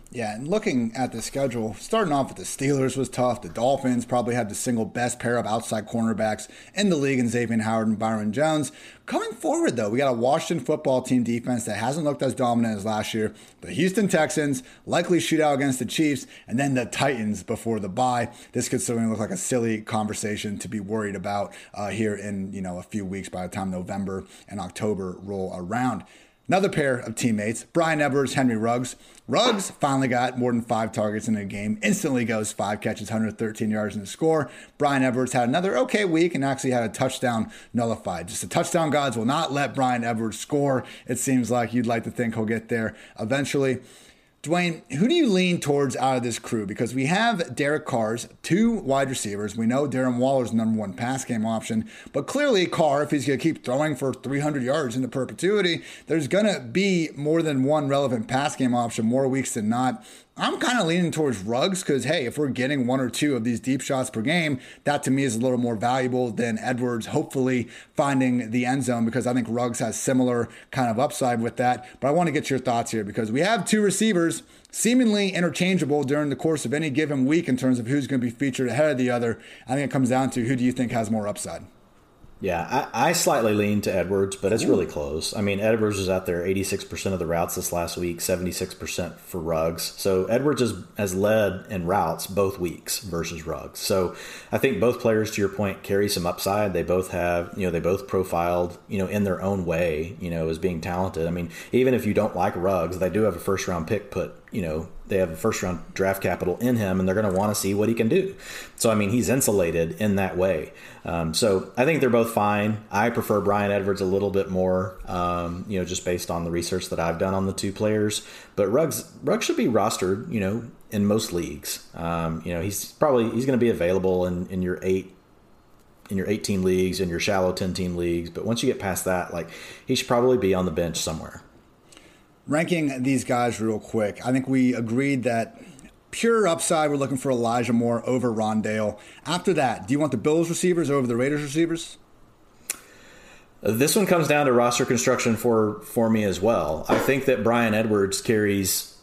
Yeah, and looking at the schedule, starting off with the Steelers was tough. The Dolphins probably had the single best pair of outside cornerbacks in the league in Xavier Howard and Byron Jones. Coming forward, though, we got a Washington football team defense that hasn't looked as dominant as last year. The Houston Texans, likely shootout against the Chiefs, and then the Titans before the bye. This could certainly look like a silly conversation to be worried about uh, here in you know a few weeks by the time November and October roll around. Another pair of teammates, Bryan Edwards, Henry Ruggs. Ruggs finally got more than five targets in a game, instantly goes five catches, 113 yards in the score. Bryan Edwards had another okay week and actually had a touchdown nullified. Just the touchdown gods will not let Bryan Edwards score. It seems like you'd like to think he'll get there eventually. Dwain, who do you lean towards out of this crew? Because we have Derek Carr's two wide receivers. We know Darren Waller's number one pass game option, but clearly Carr, if he's going to keep throwing for 300 yards into perpetuity, there's going to be more than one relevant pass game option more weeks than not. I'm kind of leaning towards Ruggs because, hey, if we're getting one or two of these deep shots per game, that to me is a little more valuable than Edwards hopefully finding the end zone because I think Ruggs has similar kind of upside with that. But I want to get your thoughts here because we have two receivers seemingly interchangeable during the course of any given week in terms of who's going to be featured ahead of the other. I think it comes down to who do you think has more upside? Yeah, I, I, slightly lean to Edwards, but it's Ooh. really close. I mean, Edwards was out there 86% of the routes this last week, 76% for Ruggs. So Edwards has, has led in routes both weeks versus Ruggs. So I think both players, to your point, carry some upside. They both have, you know, they both profiled, you know, in their own way, you know, as being talented. I mean, even if you don't like Ruggs, they do have a first round pick put, you know, they have a first round draft capital in him and they're going to want to see what he can do. So, I mean, he's insulated in that way. Um, so I think they're both fine. I prefer Bryan Edwards a little bit more, um, you know, just based on the research that I've done on the two players. But Ruggs, Ruggs should be rostered, you know, in most leagues. Um, you know, he's probably, he's going to be available in, in your eight, in your 18 leagues, in your shallow 10 team leagues. But once you get past that, like he should probably be on the bench somewhere ranking these guys real quick, I think we agreed that pure upside, we're looking for Elijah Moore over Rondale. After that, do you want the Bills receivers over the Raiders receivers? This one comes down to roster construction for for me as well. I think that Bryan Edwards carries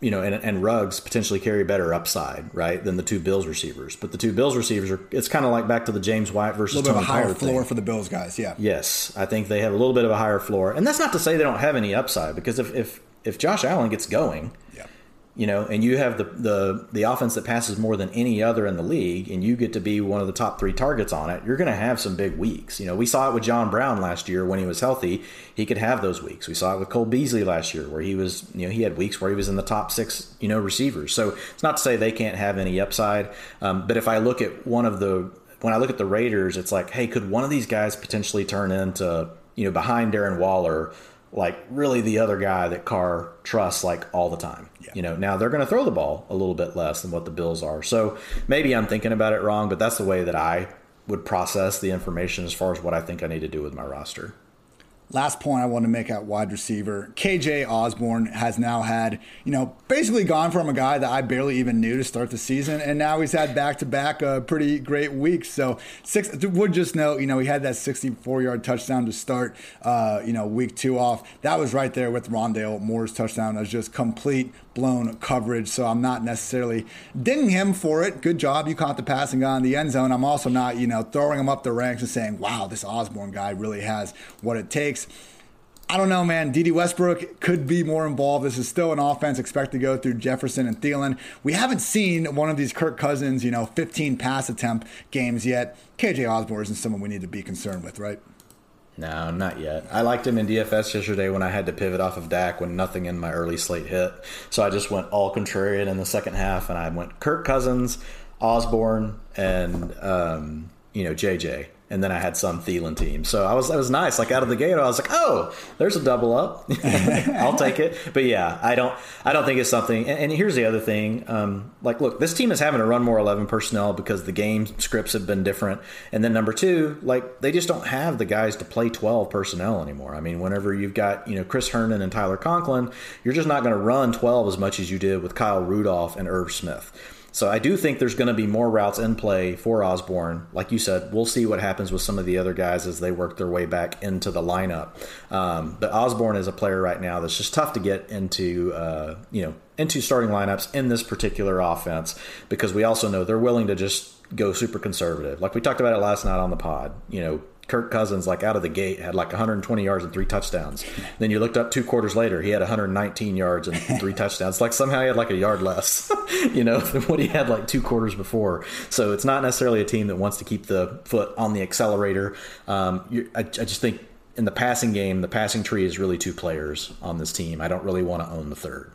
you know, and, and Ruggs potentially carry better upside, right, than the two Bills receivers. But the two Bills receivers are, it's kind of like back to the James White versus a little bit of a higher Pollard floor thing. for the Bills guys, yeah. Yes, I think they have a little bit of a higher floor, and that's not to say they don't have any upside because if if if Josh Allen gets going, you know, and you have the, the the offense that passes more than any other in the league, and you get to be one of the top three targets on it, you're going to have some big weeks. You know, we saw it with John Brown last year when he was healthy; he could have those weeks. We saw it with Cole Beasley last year, where he was, you know, he had weeks where he was in the top six, you know, receivers. So it's not to say they can't have any upside, um, but if I look at one of the when I look at the Raiders, it's like, hey, could one of these guys potentially turn into, you know, behind Darren Waller? Like really the other guy that Carr trusts like all the time. Yeah. You know, now they're going to throw the ball a little bit less than what the Bills are. So maybe I'm thinking about it wrong, but that's the way that I would process the information as far as what I think I need to do with my roster. Last point I want to make at wide receiver. KJ Osborn has now had, you know, basically gone from a guy that I barely even knew to start the season, and now he's had back to back pretty great weeks. So, six would just note, you know, he had that 64 yard touchdown to start, uh, you know, week two off. That was right there with Rondale Moore's touchdown. Was just complete blown coverage. So I'm not necessarily dinging him for it. Good job. You caught the passing guy in the end zone. I'm also not, you know, throwing him up the ranks and saying, wow, this Osborne guy really has what it takes. I don't know, man. Dede Westbrook could be more involved. This is still an offense expected to go through Jefferson and Thielen. We haven't seen one of these Kirk Cousins, you know, 15 pass attempt games yet. KJ Osborn isn't someone we need to be concerned with, right? No, not yet. I liked him in DFS yesterday when I had to pivot off of Dak when nothing in my early slate hit. So I just went all contrarian in the second half, and I went Kirk Cousins, Osborn, and um, you know JJ and then I had some Thielen team. So I was that was nice. Like out of the gate, I was like, oh, there's a double up. [LAUGHS] I'll take it. But yeah, I don't I don't think it's something. And, and here's the other thing. Um, like, look, this team is having to run more 11 personnel because the game scripts have been different. And then number two, like they just don't have the guys to play 12 personnel anymore. I mean, whenever you've got you know Chris Herndon and Tyler Conklin, you're just not going to run 12 as much as you did with Kyle Rudolph and Irv Smith. So I do think there's going to be more routes in play for Osborn. Like you said, we'll see what happens with some of the other guys as they work their way back into the lineup. Um, but Osborn is a player right now that's just tough to get into, uh, you know, into starting lineups in this particular offense because we also know they're willing to just go super conservative. Like we talked about it last night on the pod. You know, Kirk Cousins, like out of the gate, had like 120 yards and three touchdowns. Then you looked up two quarters later, he had 119 yards and three [LAUGHS] touchdowns. Like somehow he had like a yard less, [LAUGHS] you know, than what he had like two quarters before. So it's not necessarily a team that wants to keep the foot on the accelerator. Um, I, I just think in the passing game, the passing tree is really two players on this team. I don't really want to own the third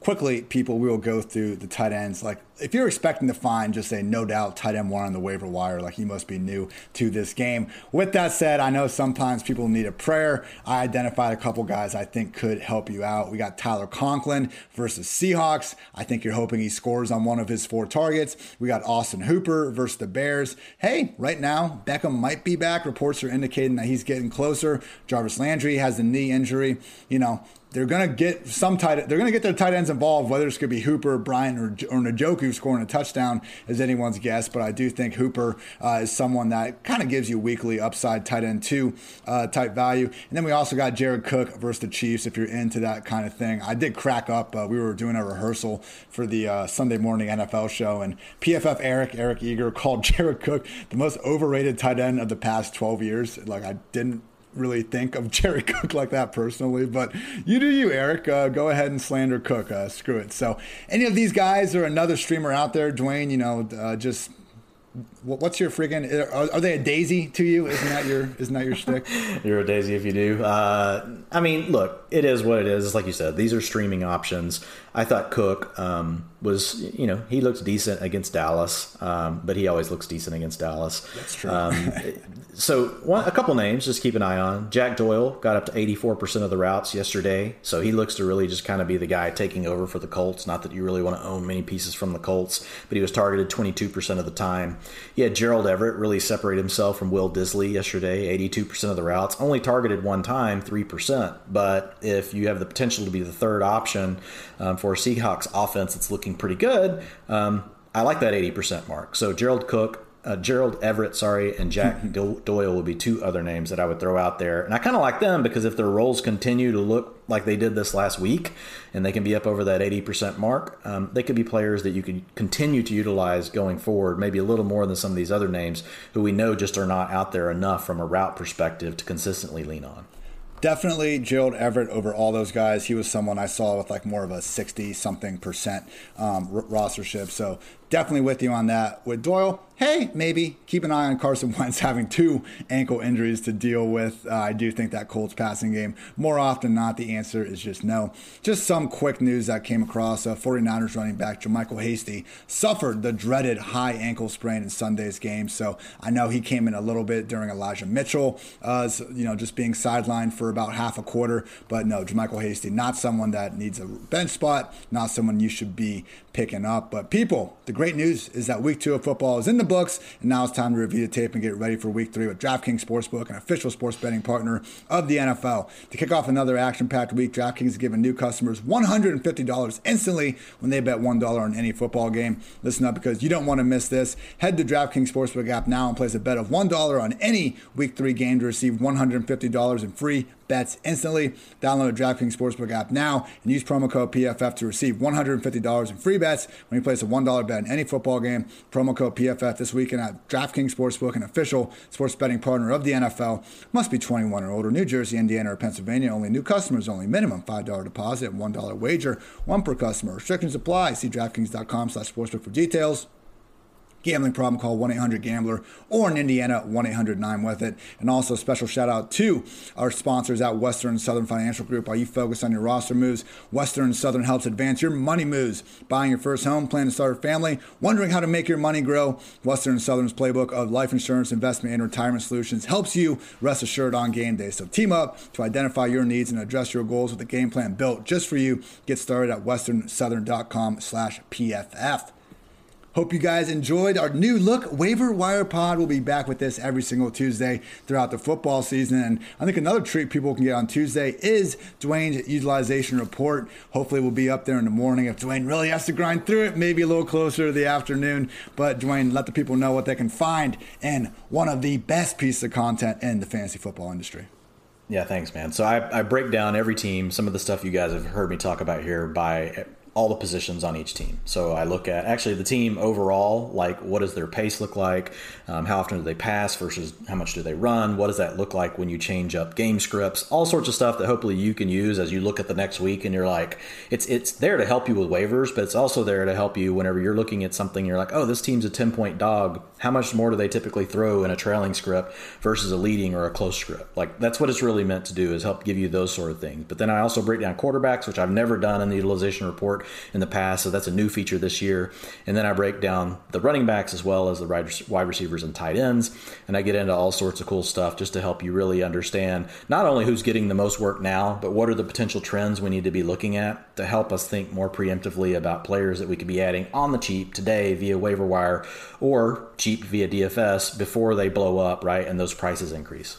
quickly, people, we will go through the tight ends. Like, if you're expecting to find just a no doubt tight end one on the waiver wire, like he must be new to this game. With that said, I know sometimes people need a prayer. I identified a couple guys I think could help you out. We got Tyler Conklin versus Seahawks. I think you're hoping he scores on one of his four targets. We got Austin Hooper versus the Bears. Hey, right now, Beckham might be back. Reports are indicating that he's getting closer. Jarvis Landry has a knee injury. You know, they're going to get some tight. They're going to get their tight ends involved, whether it's going to be Hooper, Bryant, or, or scoring a touchdown is anyone's guess. But I do think Hooper uh, is someone that kind of gives you weekly upside tight end two uh, type value. And then we also got Jared Cook versus the Chiefs. If you're into that kind of thing, I did crack up. Uh, we were doing a rehearsal for the uh, Sunday morning NFL show, and PFF Eric Eric Eager [LAUGHS] called Jared Cook the most overrated tight end of the past 12 years. Like I didn't really think of [LAUGHS] Jerry Cook like that personally, but you do you, Eric. Uh, go ahead and slander Cook. Uh, screw it. So, any of these guys or another streamer out there, Dwain, you know, uh, just what's your friggin' are, are, they a daisy to you isn't that your isn't that your stick [LAUGHS] you're a daisy if you do uh, i mean look it is what it is it's like you said these are streaming options i thought cook um, was you know he looks decent against dallas um, but he always looks decent against dallas. That's true. Um, [LAUGHS] so one, a couple names just keep an eye on. Jack doyle got up to 84% of the routes yesterday so he looks to really just kind of be the guy taking over for the colts. Not that you really want to own many pieces from the colts but he was targeted 22% of the time. Yeah, Gerald Everett really separated himself from Will Dissly yesterday. 82% of the routes, only targeted one time, 3%. But if you have the potential to be the third option um, for a Seahawks offense that's looking pretty good, um, I like that 80% mark. So Gerald Cook, uh, Gerald Everett, sorry, and Jack [LAUGHS] Doyle would be two other names that I would throw out there. And I kind of like them because if their roles continue to look like they did this last week and they can be up over that 80% mark, um, they could be players that you can continue to utilize going forward, maybe a little more than some of these other names who we know just are not out there enough from a route perspective to consistently lean on definitely Gerald Everett over all those guys. He was someone I saw with like more of a 60 something percent um, rostership. So definitely with you on that. With Doyle, hey, maybe keep an eye on Carson Wentz [LAUGHS] having two ankle injuries to deal with. Uh, I do think that Colts passing game, more often not, the answer is just no. Just some quick news that came across uh, 49ers running back JaMycal Hasty suffered the dreaded high ankle sprain in Sunday's game. So I know he came in a little bit during Elijah Mitchell, uh, you know, just being sidelined for about half a quarter. But no, JaMycal Hasty, not someone that needs a bench spot, not someone you should be picking up. But people, the great news is that week two of football is in the books, and now it's time to review the tape and get ready for week three with DraftKings Sportsbook, an official sports betting partner of the NFL. To kick off another action packed week, DraftKings is giving new customers $150 instantly when they bet $1 on any football game. Listen up because you don't want to miss this. Head to DraftKings Sportsbook app now and place a bet of $1 on any week three game to receive $150 in free bets instantly. Download the DraftKings Sportsbook app now and use promo code PFF to receive $150 in free bets when you place a $1 bet in any football game. Promo code PFF this weekend at DraftKings Sportsbook, an official sports betting partner of the NFL. Must be 21 or older. New Jersey, Indiana, or Pennsylvania only. New customers only. Minimum $5 deposit, and $1 wager, one per customer. Restrictions apply. See DraftKings.com slash sportsbook for details. Gambling problem, call 1 800 Gambler or in Indiana, 1 800 9 with it. And also, special shout out to our sponsors at Western Southern Financial Group. Are you focused on your roster moves? Western Southern helps advance your money moves. Buying your first home, planning to start a family, wondering how to make your money grow? Western Southern's playbook of life insurance, investment, and retirement solutions helps you rest assured on game day. So team up to identify your needs and address your goals with a game plan built just for you. Get started at westernsouthern.com slash PFF. Hope you guys enjoyed our new look waiver wire pod. We'll be back with this every single Tuesday throughout the football season. And I think another treat people can get on Tuesday is Dwain's utilization report. Hopefully, we'll be up there in the morning. If Dwain really has to grind through it, maybe a little closer to the afternoon. But Dwain, let the people know what they can find in one of the best pieces of content in the fantasy football industry. Yeah, thanks, man. So I, I break down every team, some of the stuff you guys have heard me talk about here by all the positions on each team. So I look at actually the team overall, like what does their pace look like? Um, how often do they pass versus how much do they run? What does that look like when you change up game scripts? All sorts of stuff that hopefully you can use as you look at the next week and you're like, it's it's there to help you with waivers, but it's also there to help you whenever you're looking at something. You're like, oh, this team's a 10 point dog. How much more do they typically throw in a trailing script versus a leading or a close script? Like that's what it's really meant to do is help give you those sort of things. But then I also break down quarterbacks, which I've never done in the utilization report in the past. So that's a new feature this year. And then I break down the running backs as well as the wide receivers and tight ends. And I get into all sorts of cool stuff just to help you really understand not only who's getting the most work now, but what are the potential trends we need to be looking at to help us think more preemptively about players that we could be adding on the cheap today via waiver wire or cheap via DFS before they blow up, right? And those prices increase.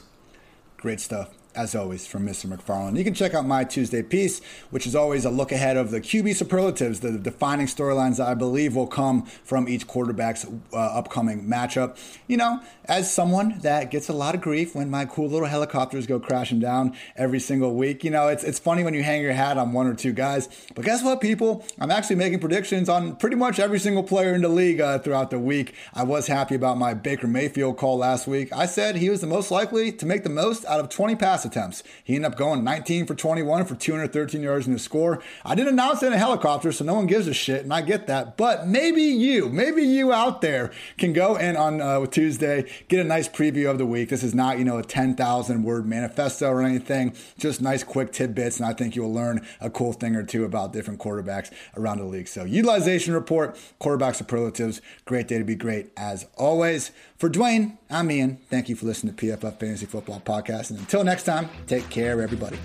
Great stuff as always, from Mr. McFarland. You can check out my Tuesday piece, which is always a look ahead of the QB superlatives, the defining storylines that I believe will come from each quarterback's uh, upcoming matchup. You know, as someone that gets a lot of grief when my cool little helicopters go crashing down every single week, you know, it's, it's funny when you hang your hat on one or two guys. But guess what, people? I'm actually making predictions on pretty much every single player in the league uh, throughout the week. I was happy about my Baker Mayfield call last week. I said he was the most likely to make the most out of 20 pass attempts. He ended up going 19 for 21 for 213 yards in the score. I didn't announce it in a helicopter, so no one gives a shit, and I get that. But maybe you, maybe you out there can go in on uh, Tuesday, get a nice preview of the week. This is not, you know, a 10,000 word manifesto or anything, just nice quick tidbits, and I think you'll learn a cool thing or two about different quarterbacks around the league. So, utilization report, quarterback superlatives, great day to be great as always. For Dwain, I'm Ian. Thank you for listening to PFF Fantasy Football Podcast. And until next time, take care, everybody.